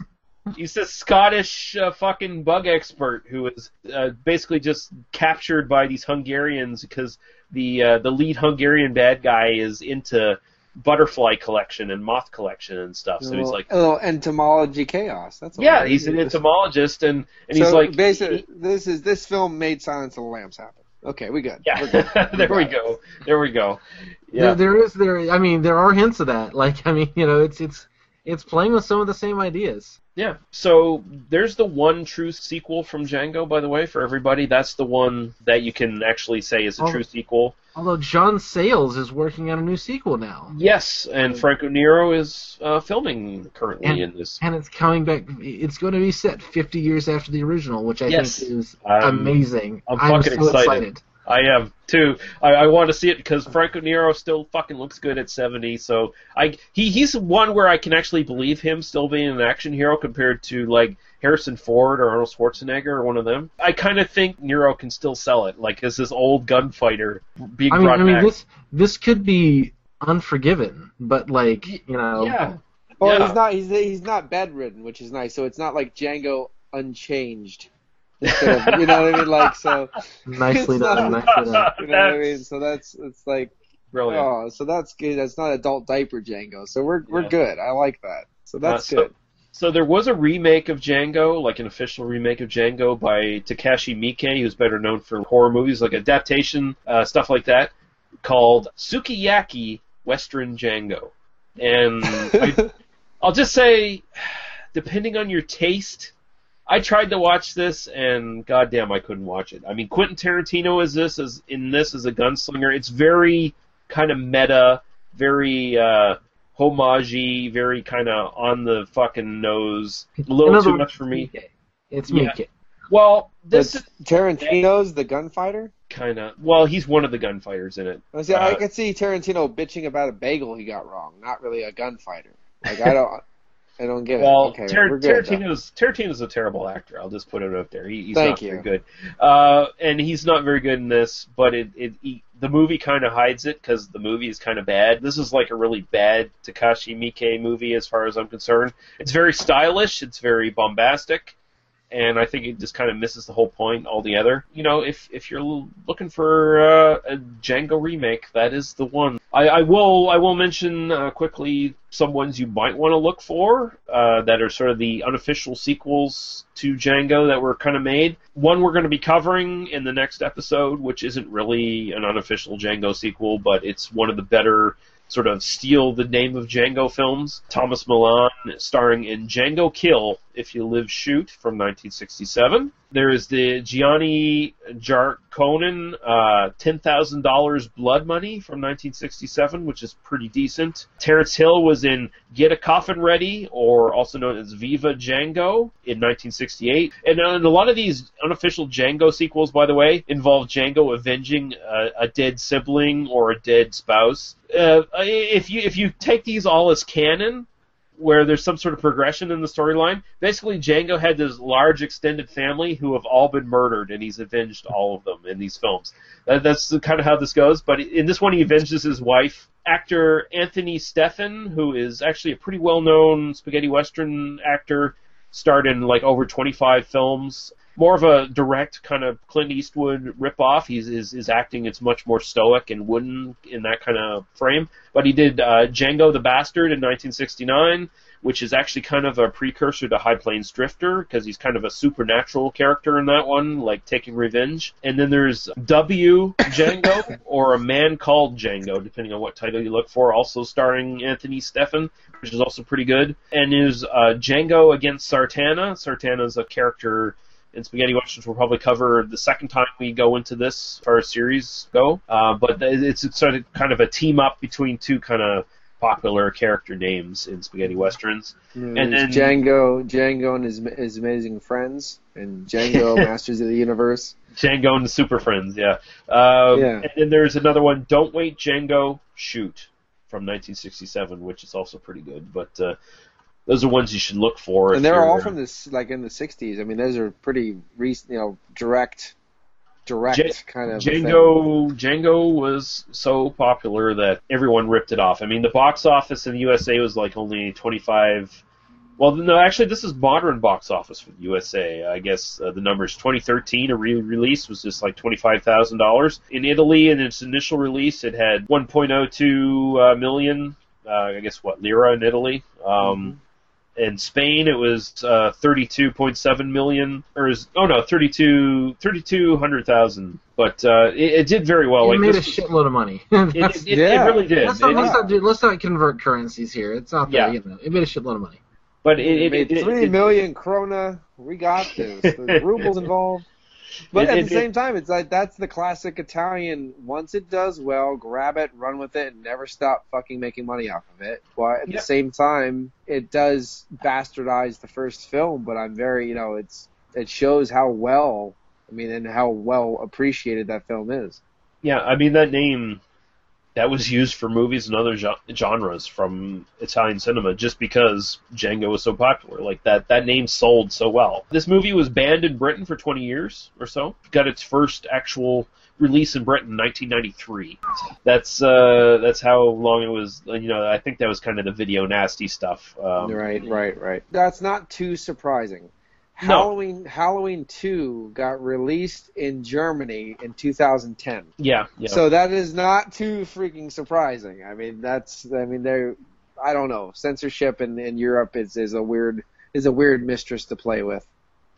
he's this Scottish uh, fucking bug expert who is uh, basically just captured by these Hungarians because the uh, the lead Hungarian bad guy is into butterfly collection and moth collection and stuff. So he's like,
a little entomology chaos. That's all
yeah, he's an entomologist, and and
so
he's like,
basically, this is this film made Silence of the Lambs happen. Okay, we good.
Yeah.
We're good. [laughs]
there we go, there we go. Yeah,
There, there is there. I mean, there are hints of that. Like, I mean, you know, it's it's it's playing with some of the same ideas.
Yeah. So there's the one true sequel from Django, by the way, for everybody. That's the one that you can actually say is a
Oh.
true sequel.
Although John Sayles is working on a new sequel now,
Yes, and Franco Nero is uh, filming currently
and,
in this.
and it's coming back. It's going to be set 50 years after the original, which I
Yes.
think is
I'm-
amazing.
I'm
I'm
fucking
so
excited.
excited.
I am too. I, I want to see it because Franco Nero still fucking looks good at seventy. So I he he's one where I can actually believe him still being an action hero compared to like Harrison Ford or Arnold Schwarzenegger or one of them. I kind of think Nero can still sell it, like as this old gunfighter being
I mean,
brought
I mean,
back.
this this could be Unforgiven, but like you know,
yeah.
Well,
Yeah.
he's not. He's he's not bedridden, which is nice. So it's not like Django Unchanged. Instead of, you know what I mean? Like so. [laughs]
nicely [laughs]
it's not-
done, nicely done.
You know what I mean? So that's it's like.
Brilliant.
Oh, so that's good. That's not adult diaper Django. So we're we're
Yeah.
good. I like that. So that's
Uh, so,
good.
So there was a remake of Django, like an official remake of Django by Takashi Miike, who's better known for horror movies, like adaptation uh, stuff like that, called Sukiyaki Western Django. And [laughs] I, I'll just say, [sighs] depending on your taste, I tried to watch this, and goddamn, I couldn't watch it. I mean, Quentin Tarantino is this as in this as a gunslinger. It's very kind of meta, very uh, homagey, very kind of on the fucking nose. A little
In
too
words,
much for me.
It's
Yeah.
Miike.
Well, this is
Tarantino's the gunfighter.
kind of well, he's one of the gunfighters in it.
I see. I
Uh,
could see Tarantino bitching about a bagel he got wrong. Not really a gunfighter. Like I [laughs] don't. I don't get
Well,
it. Okay,
Tar-
we're good. though.
Tarantino's Tarantino's a terrible actor. I'll just put it out there. He, he's
Thank
not
you.
very good, uh, and he's not very good in this. But it, it he, the movie kind of hides it because the movie is kind of bad. This is like a really bad Takashi Miike movie, as far as I'm concerned. It's very stylish. It's very bombastic. And I think it just kind of misses the whole point altogether. You know, if if you're looking for uh, a Django remake, that is the one. I, I will I will mention uh, quickly some ones you might want to look for uh, that are sort of the unofficial sequels to Django that were kind of made. One we're going to be covering in the next episode, which isn't really an unofficial Django sequel, but it's one of the better sort of steal the name of Django films. Tomas Milian starring in Django Kill, If You Live Shoot from 1967. There is the Gianni Jarkonen uh, $10,000 Blood Money from 1967, which is pretty decent. Terence Hill was in Get a Coffin Ready, or also known as Viva Django, in 1968. And, uh, and a lot of these unofficial Django sequels, by the way, involve Django avenging a, a dead sibling or a dead spouse. Uh, if you if you take these all as canon, where there's some sort of progression in the storyline. Basically, Django had this large extended family who have all been murdered, and he's avenged all of them in these films. That, that's kind of how this goes. But in this one, he avenges his wife. Actor Anthony Steffen, who is actually a pretty well-known spaghetti western actor, starred in like over 25 films. More of a direct kind of Clint Eastwood ripoff. He's his, his acting it's much more stoic and wooden in that kind of frame. But he did uh, Django the Bastard in 1969, which is actually kind of a precursor to High Plains Drifter because he's kind of a supernatural character in that one, like taking revenge. And then there's W Django [laughs] or A Man Called Django, depending on what title you look for, also starring Anthony Steffen, which is also pretty good. And is uh, Django against Sartana. Sartana is a character in Spaghetti Westerns we'll probably cover the second time we go into this as far as series go. Uh, but it's, it's sort of kind of a team up between two kind of popular character names in Spaghetti Westerns.
And
and then
Django, Django and his his amazing friends, and Django [laughs] Masters of the Universe.
Django and the Super Friends, yeah. Um,
Yeah.
And then there's another one, Don't Wait, Django, Shoot, from 1967, which is also pretty good. But uh, those are ones you should look for.
and they're all from this like in the '60s. I mean, those are pretty recent, you know, direct, direct
J-
kind of. thing.
Django Django was so popular that everyone ripped it off. I mean, the box office in the USA was like only 25. Well, no, actually, this is modern box office for the USA. I guess uh, the numbers 2013 a re-release was just like twenty-five thousand dollars. In Italy, in its initial release, it had 1.02 uh, million uh, I guess what lira in Italy. Um, In Spain, it was uh, 32.7 million, or is, oh no, 32 3,200,000. But uh, it, it did very well.
it
like
made a shitload of money.
it, [laughs] it, it, it really did.
Let's not,
It-
let's, not do, let's not convert currencies here. It's not that,
Yeah.
you know, it made a shitload of money.
but it, it,
made
it, it-
three
it-
million krona. We got this. The [laughs] rubles involved. But
It-
at
it-
the same time, it's like that's the classic Italian. Once it does well, grab it, run with it, and never stop fucking making money off of it. But at
Yeah.
the same time, it does bastardize the first film. But I'm very, you know, it's it shows how well. I mean, and how well appreciated that film is.
Yeah, I mean that name that was used for movies and other genres from Italian cinema just because Django was so popular. Like that that name sold so well. This movie was banned in Britain for 20 years or so. Got its first actual release in Britain in 1993. That's uh that's how long it was. You know, I think that was kind of the video nasty stuff. Um,
right, right, right. That's not too surprising.
No.
Halloween Halloween 2 got released in Germany in 2010.
Yeah, yeah.
So that is not too freaking surprising. I mean, that's I mean they're I don't know. Censorship in, in Europe is, is a weird is a weird mistress to play with.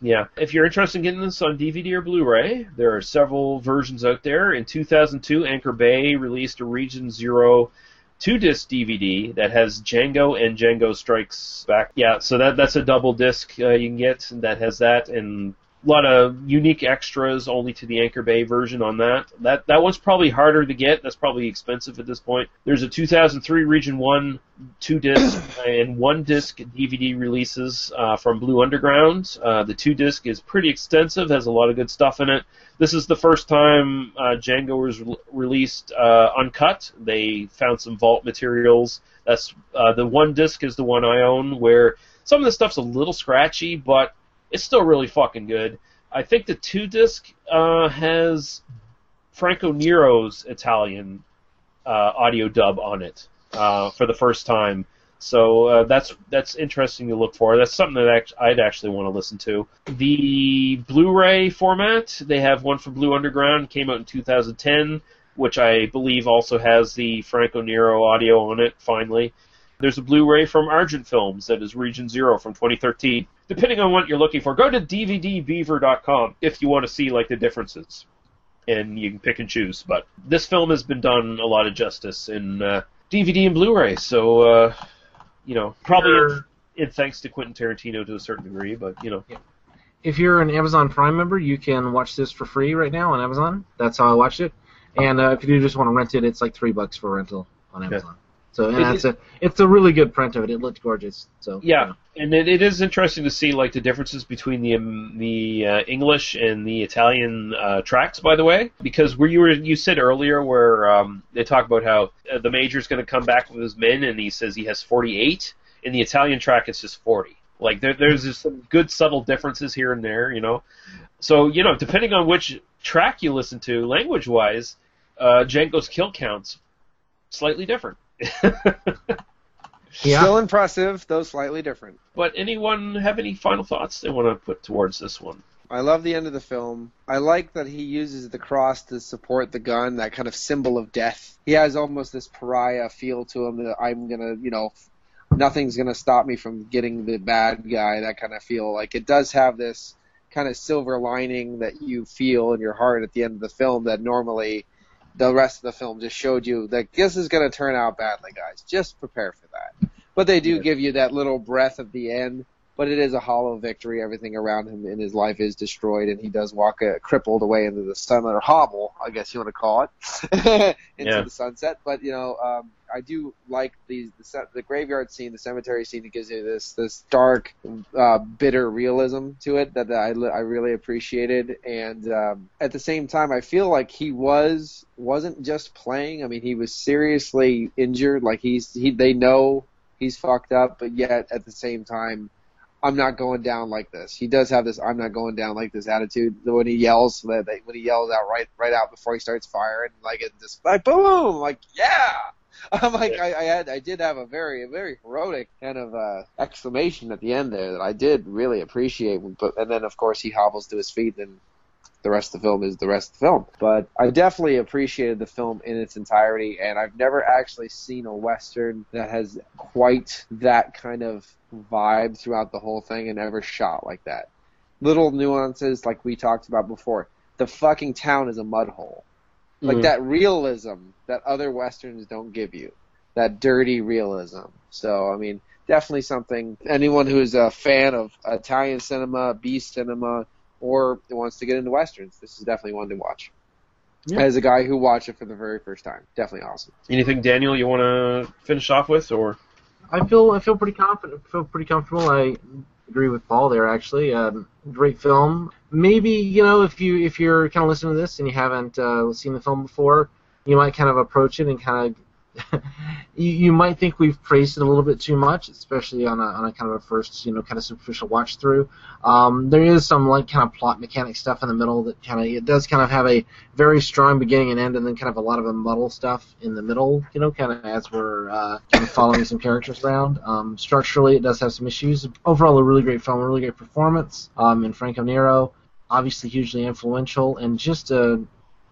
Yeah. If you're interested in getting this on DVD or Blu-ray, there are several versions out there. In 2002, Anchor Bay released a Region Zero two-disc DVD that has Django and Django Strikes Back. Yeah, so that that's a double disc uh, you can get that has that and a lot of unique extras only to the Anchor Bay version on that. That that one's probably harder to get. That's probably expensive at this point. There's a 2003 Region 1 two disc [coughs] and one disc DVD releases uh, from Blue Underground. Uh, the two disc is pretty extensive, has a lot of good stuff in it. This is the first time uh, Django was re- released uh, uncut. They found some vault materials. That's uh, the one disc is the one I own, where some of the stuff's a little scratchy, but it's still really fucking good. I think the two disc uh, has Franco Nero's Italian uh, audio dub on it uh, for the first time. So uh, that's that's interesting to look for. That's something that I'd actually want to listen to. The Blu-ray format, they have one for Blue Underground, came out in 2010, which I believe also has the Franco Nero audio on it. Finally, there's a Blu-ray from Argent Films that is Region Zero from 2013. Depending on what you're looking for, go to DVDbeaver.com if you want to see like the differences and you can pick and choose. But this film has been done a lot of justice in uh, DVD and Blu-ray, so uh, you know probably in, in thanks to Quentin Tarantino to a certain degree, but you know.
If you're an Amazon Prime member, you can watch this for free right now on Amazon. That's how I watched it. And uh, if you do just want to rent it, it's like three bucks for rental on Amazon. So and
It-
that's a it's a really good print of it. It looked gorgeous. So
Yeah, and it, it is interesting to see like the differences between the um, the uh, English and the Italian uh, tracks. By the way, because where you were you said earlier where um, they talk about how uh, the major's going to come back with his men, and he says he has 48. In the Italian track, it's just 40. Like there, there's just some good subtle differences here and there, you know. So you know, depending on which track you listen to, language-wise, uh, Django's kill counts slightly different.
Still impressive, though slightly different.
But anyone have any final thoughts they want to put towards this one?
I love the end of the film. I like that he uses the cross to support the gun, that kind of symbol of death. He has almost this pariah feel to him that I'm gonna, you know, nothing's gonna stop me from getting the bad guy. That kind of feel. Like it does have this kind of silver lining that you feel in your heart at the end of the film that normally the rest of the film just showed you that this is gonna turn out badly, guys. Just prepare for that. But they do give you that little breath at the end. But it is a hollow victory. Everything around him in his life is destroyed, and he does walk uh, crippled away into the sun, or hobble, I guess you want to call it, [laughs] into
Yeah.
the sunset. But you know, um, I do like the the, the graveyard scene, the cemetery scene. It gives you this this dark, uh, bitter realism to it that I I really appreciated. And um, at the same time, I feel like he was wasn't just playing. I mean, he was seriously injured. Like he's he they know he's fucked up, but yet at the same time. I'm not going down like this. He does have this I'm not going down like this attitude when he yells when he yells out right right out before he starts firing like it just like boom like yeah. [laughs] I'm like I, I had I did have a very very heroic kind of uh, exclamation at the end there that I did really appreciate. But and then of course he hobbles to his feet and the rest of the film is the rest of the film. But I definitely appreciated the film in its entirety, and I've never actually seen a western that has quite that kind of vibe throughout the whole thing and ever shot like that. Little nuances, like we talked about before. The fucking town is a mud hole. Like
Mhm.
that realism that other westerns don't give you. That dirty realism. So, I mean, definitely something anyone who is a fan of Italian cinema, B cinema, or wants to get into westerns, this is definitely one to watch.
Yeah.
As a guy who watched it for the very first time, definitely awesome.
Anything, Daniel, you want to finish off with, or
I feel I feel pretty confident. Feel pretty comfortable. I agree with Paul there. Actually, um, great film. Maybe you know if you if you're kind of listening to this and you haven't uh, seen the film before, you might kind of approach it and kind of. [laughs] you, you might think we've praised it a little bit too much, especially on a, on a kind of a first, you know, kind of superficial watch through. Um, there is some like kind of plot mechanic stuff in the middle that kind of it does kind of have a very strong beginning and end, and then kind of a lot of a muddle stuff in the middle, you know, kind of as we're uh, kind of following some characters around. Um, structurally, it does have some issues. Overall, a really great film, a really great performance. Um, and Franco Nero, obviously hugely influential, and just uh,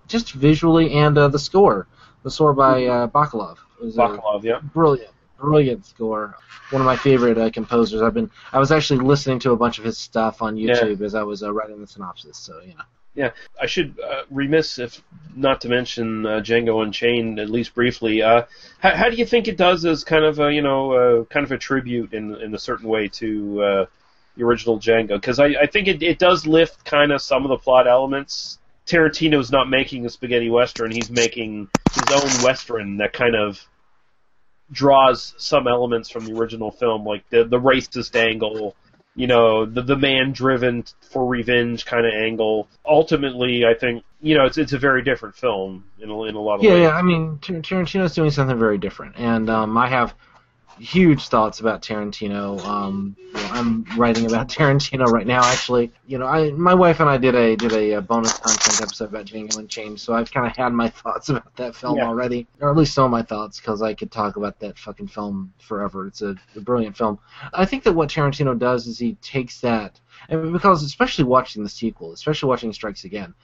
just visually and uh, the score, the score by uh, Bacalov was
Bacalov, yeah.
brilliant, brilliant score. One of my favorite uh, composers. I've been I was actually listening to a bunch of his stuff on
Yeah.
YouTube as I was uh, writing the synopsis. So you know.
Yeah, I should uh, remiss if not to mention uh, Django Unchained at least briefly. Uh, how, how do you think it does as kind of a you know uh, kind of a tribute in in a certain way to uh, the original Django? Because I, I think it, it does lift kind of some of the plot elements. Tarantino's not making a spaghetti western; he's making his own western that kind of draws some elements from the original film, like the the racist angle, you know, the the man driven for revenge kind of angle. Ultimately, I think you know it's it's a very different film in a, in a lot of
Yeah,
ways.
yeah. Yeah. I mean, Tarantino's doing something very different, and um, I have huge thoughts about Tarantino. Um, I'm writing about [laughs] Tarantino right now, actually. You know, I my wife and I did a did a, uh bonus content episode about Django Unchained, so I've kind of had my [laughs] thoughts about that film
Yeah.
already, or at least some of my thoughts, because I could talk about that fucking film forever. It's a, a brilliant film. I think that what Tarantino does is he takes that, and because especially watching the sequel, especially watching Strikes Again,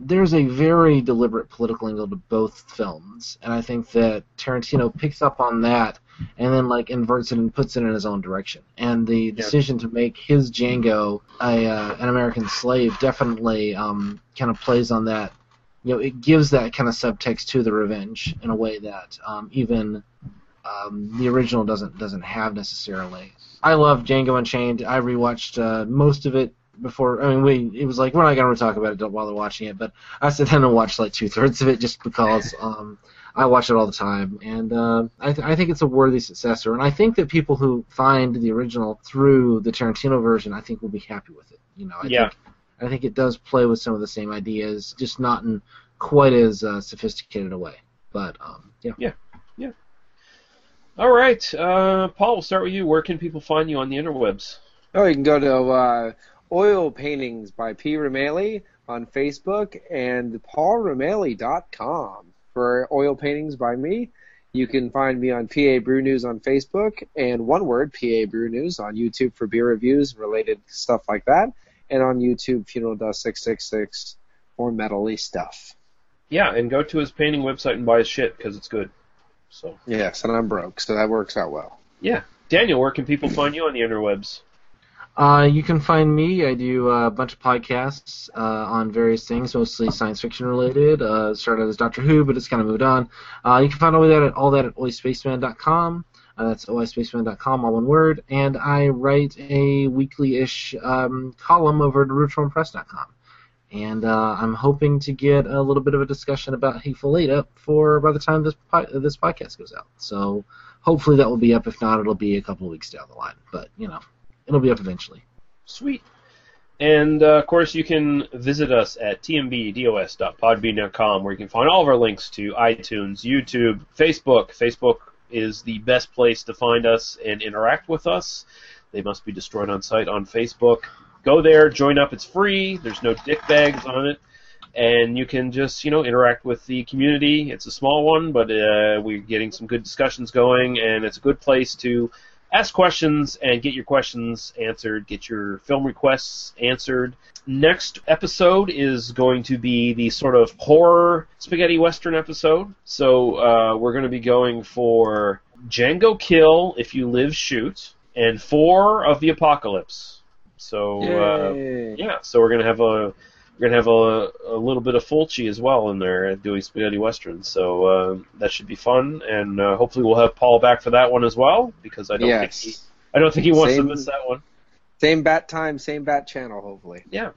there's a very deliberate political angle to both films, and I think that Tarantino picks up on that and then like inverts it and puts it in his own direction. And the decision to make his Django a uh, an American slave definitely um, kind of plays on that. You know, it gives that kind of subtext to the revenge in a way that um, even um, the original doesn't doesn't have necessarily. I love Django Unchained. I rewatched uh, most of it before. I mean, we it was like we're not gonna talk about it while they're watching it, but I sat down and watched like two thirds of it just because um, I watch it all the time, and uh, I, th- I think it's a worthy successor. And I think that people who find the original through the Tarantino version, I think will be happy with it. You know, I
Yeah.
think I think it does play with some of the same ideas, just not in quite as uh, sophisticated a way. But um, yeah.
Yeah. Yeah. All right, uh, Paul. We'll start with you. Where can people find you on the interwebs?
Oh, you can go to uh, Oil Paintings by P. Rameli on Facebook and paulrameli.com for Oil Paintings by me. You can find me on PA Brew News on Facebook and one word PA Brew News on YouTube for beer reviews and related stuff like that, and on YouTube Funeral Dust Six Six Six for metally stuff.
Yeah, and go to his painting website and buy his shit because it's good. So
Yes, and I'm broke, so that works out well.
yeah, Daniel. Where can people find you on the interwebs?
Uh, you can find me. I do a bunch of podcasts uh, on various things, mostly science fiction related. Uh, started as Doctor Who, but it's kind of moved on. Uh, you can find all that at all that at oispaceman.com. Uh, that's oispaceman.com, all one word. And I write a weekly-ish um, column over at RootRoomPress.com. And uh, I'm hoping to get a little bit of a discussion about Hateful Eight up for by the time this po- this podcast goes out. So hopefully that will be up. If not, it'll be a couple of weeks down the line. But you know, it'll be up eventually.
Sweet. And uh, of course, you can visit us at tmbdos.podbean.com, where you can find all of our links to iTunes, YouTube, Facebook. Facebook is the best place to find us and interact with us. They must be destroyed on sight on Facebook. Go there, join up. It's free. There's no dick bags on it, and you can just you know interact with the community. It's a small one, but uh, we're getting some good discussions going, and it's a good place to ask questions and get your questions answered, get your film requests answered. Next episode is going to be the sort of horror spaghetti western episode. So uh, we're going to be going for Django Kill, If You Live Shoot, and Four of the Apocalypse. So uh, yeah, so we're gonna have a we're gonna have a, a little bit of Fulci as well in there doing spaghetti westerns. So uh, that should be fun, and uh, hopefully we'll have Paul back for that one as well because I don't
Yes.
think he, I don't think he wants
Same-
to miss that one.
Same bat time, same bat channel, hopefully.
Yeah.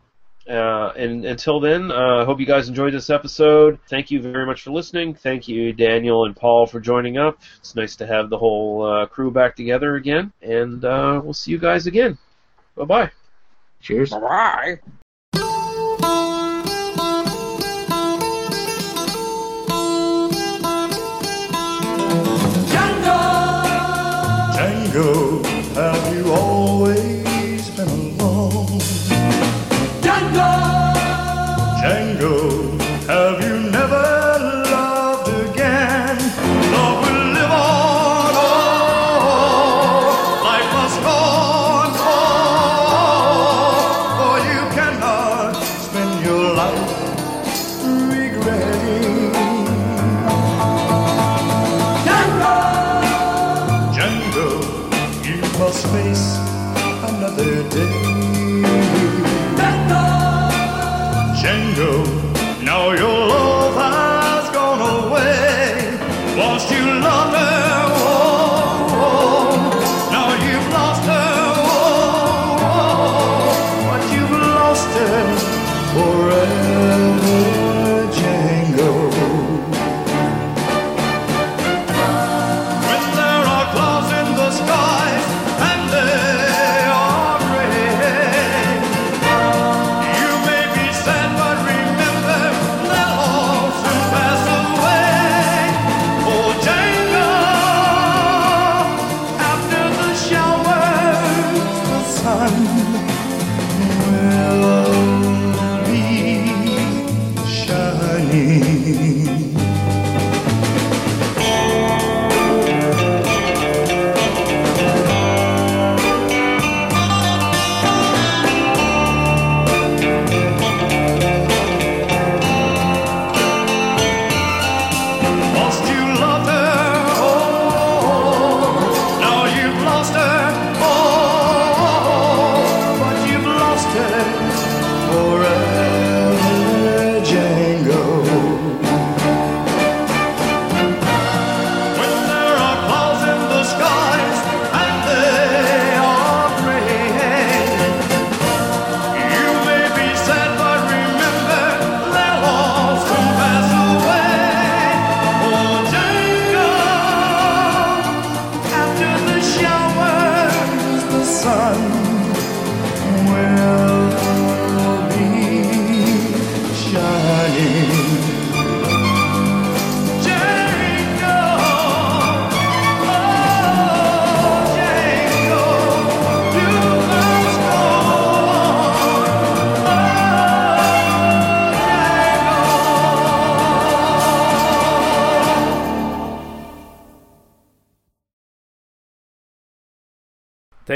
Uh, and until then, I uh, hope you guys enjoyed this episode. Thank you very much for listening. Thank you, Daniel and Paul, for joining up. It's nice to have the whole uh, crew back together again. And uh, we'll see you guys again. Bye bye.
Cheers.
Bye.
Django,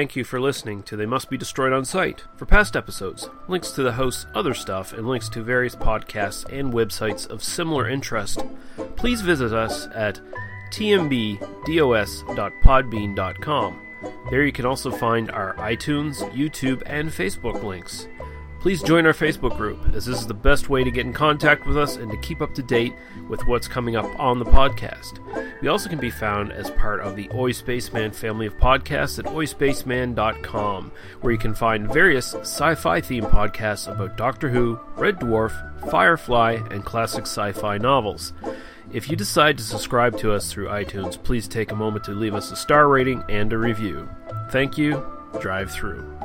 Thank you for listening to They Must Be Destroyed on Sight. For past episodes, links to the host's other stuff, and links to various podcasts and websites of similar interest, please visit us at tmbdos.podbean.com. There you can also find our iTunes, YouTube, and Facebook links. Please join our Facebook group, as this is the best way to get in contact with us and to keep up to date with what's coming up on the podcast. We also can be found as part of the Oi Spaceman family of podcasts at oispaceman.com, where you can find various sci fi themed podcasts about Doctor Who, Red Dwarf, Firefly, and classic sci fi novels. If you decide to subscribe to us through iTunes, please take a moment to leave us a star rating and a review. Thank you. Drive through.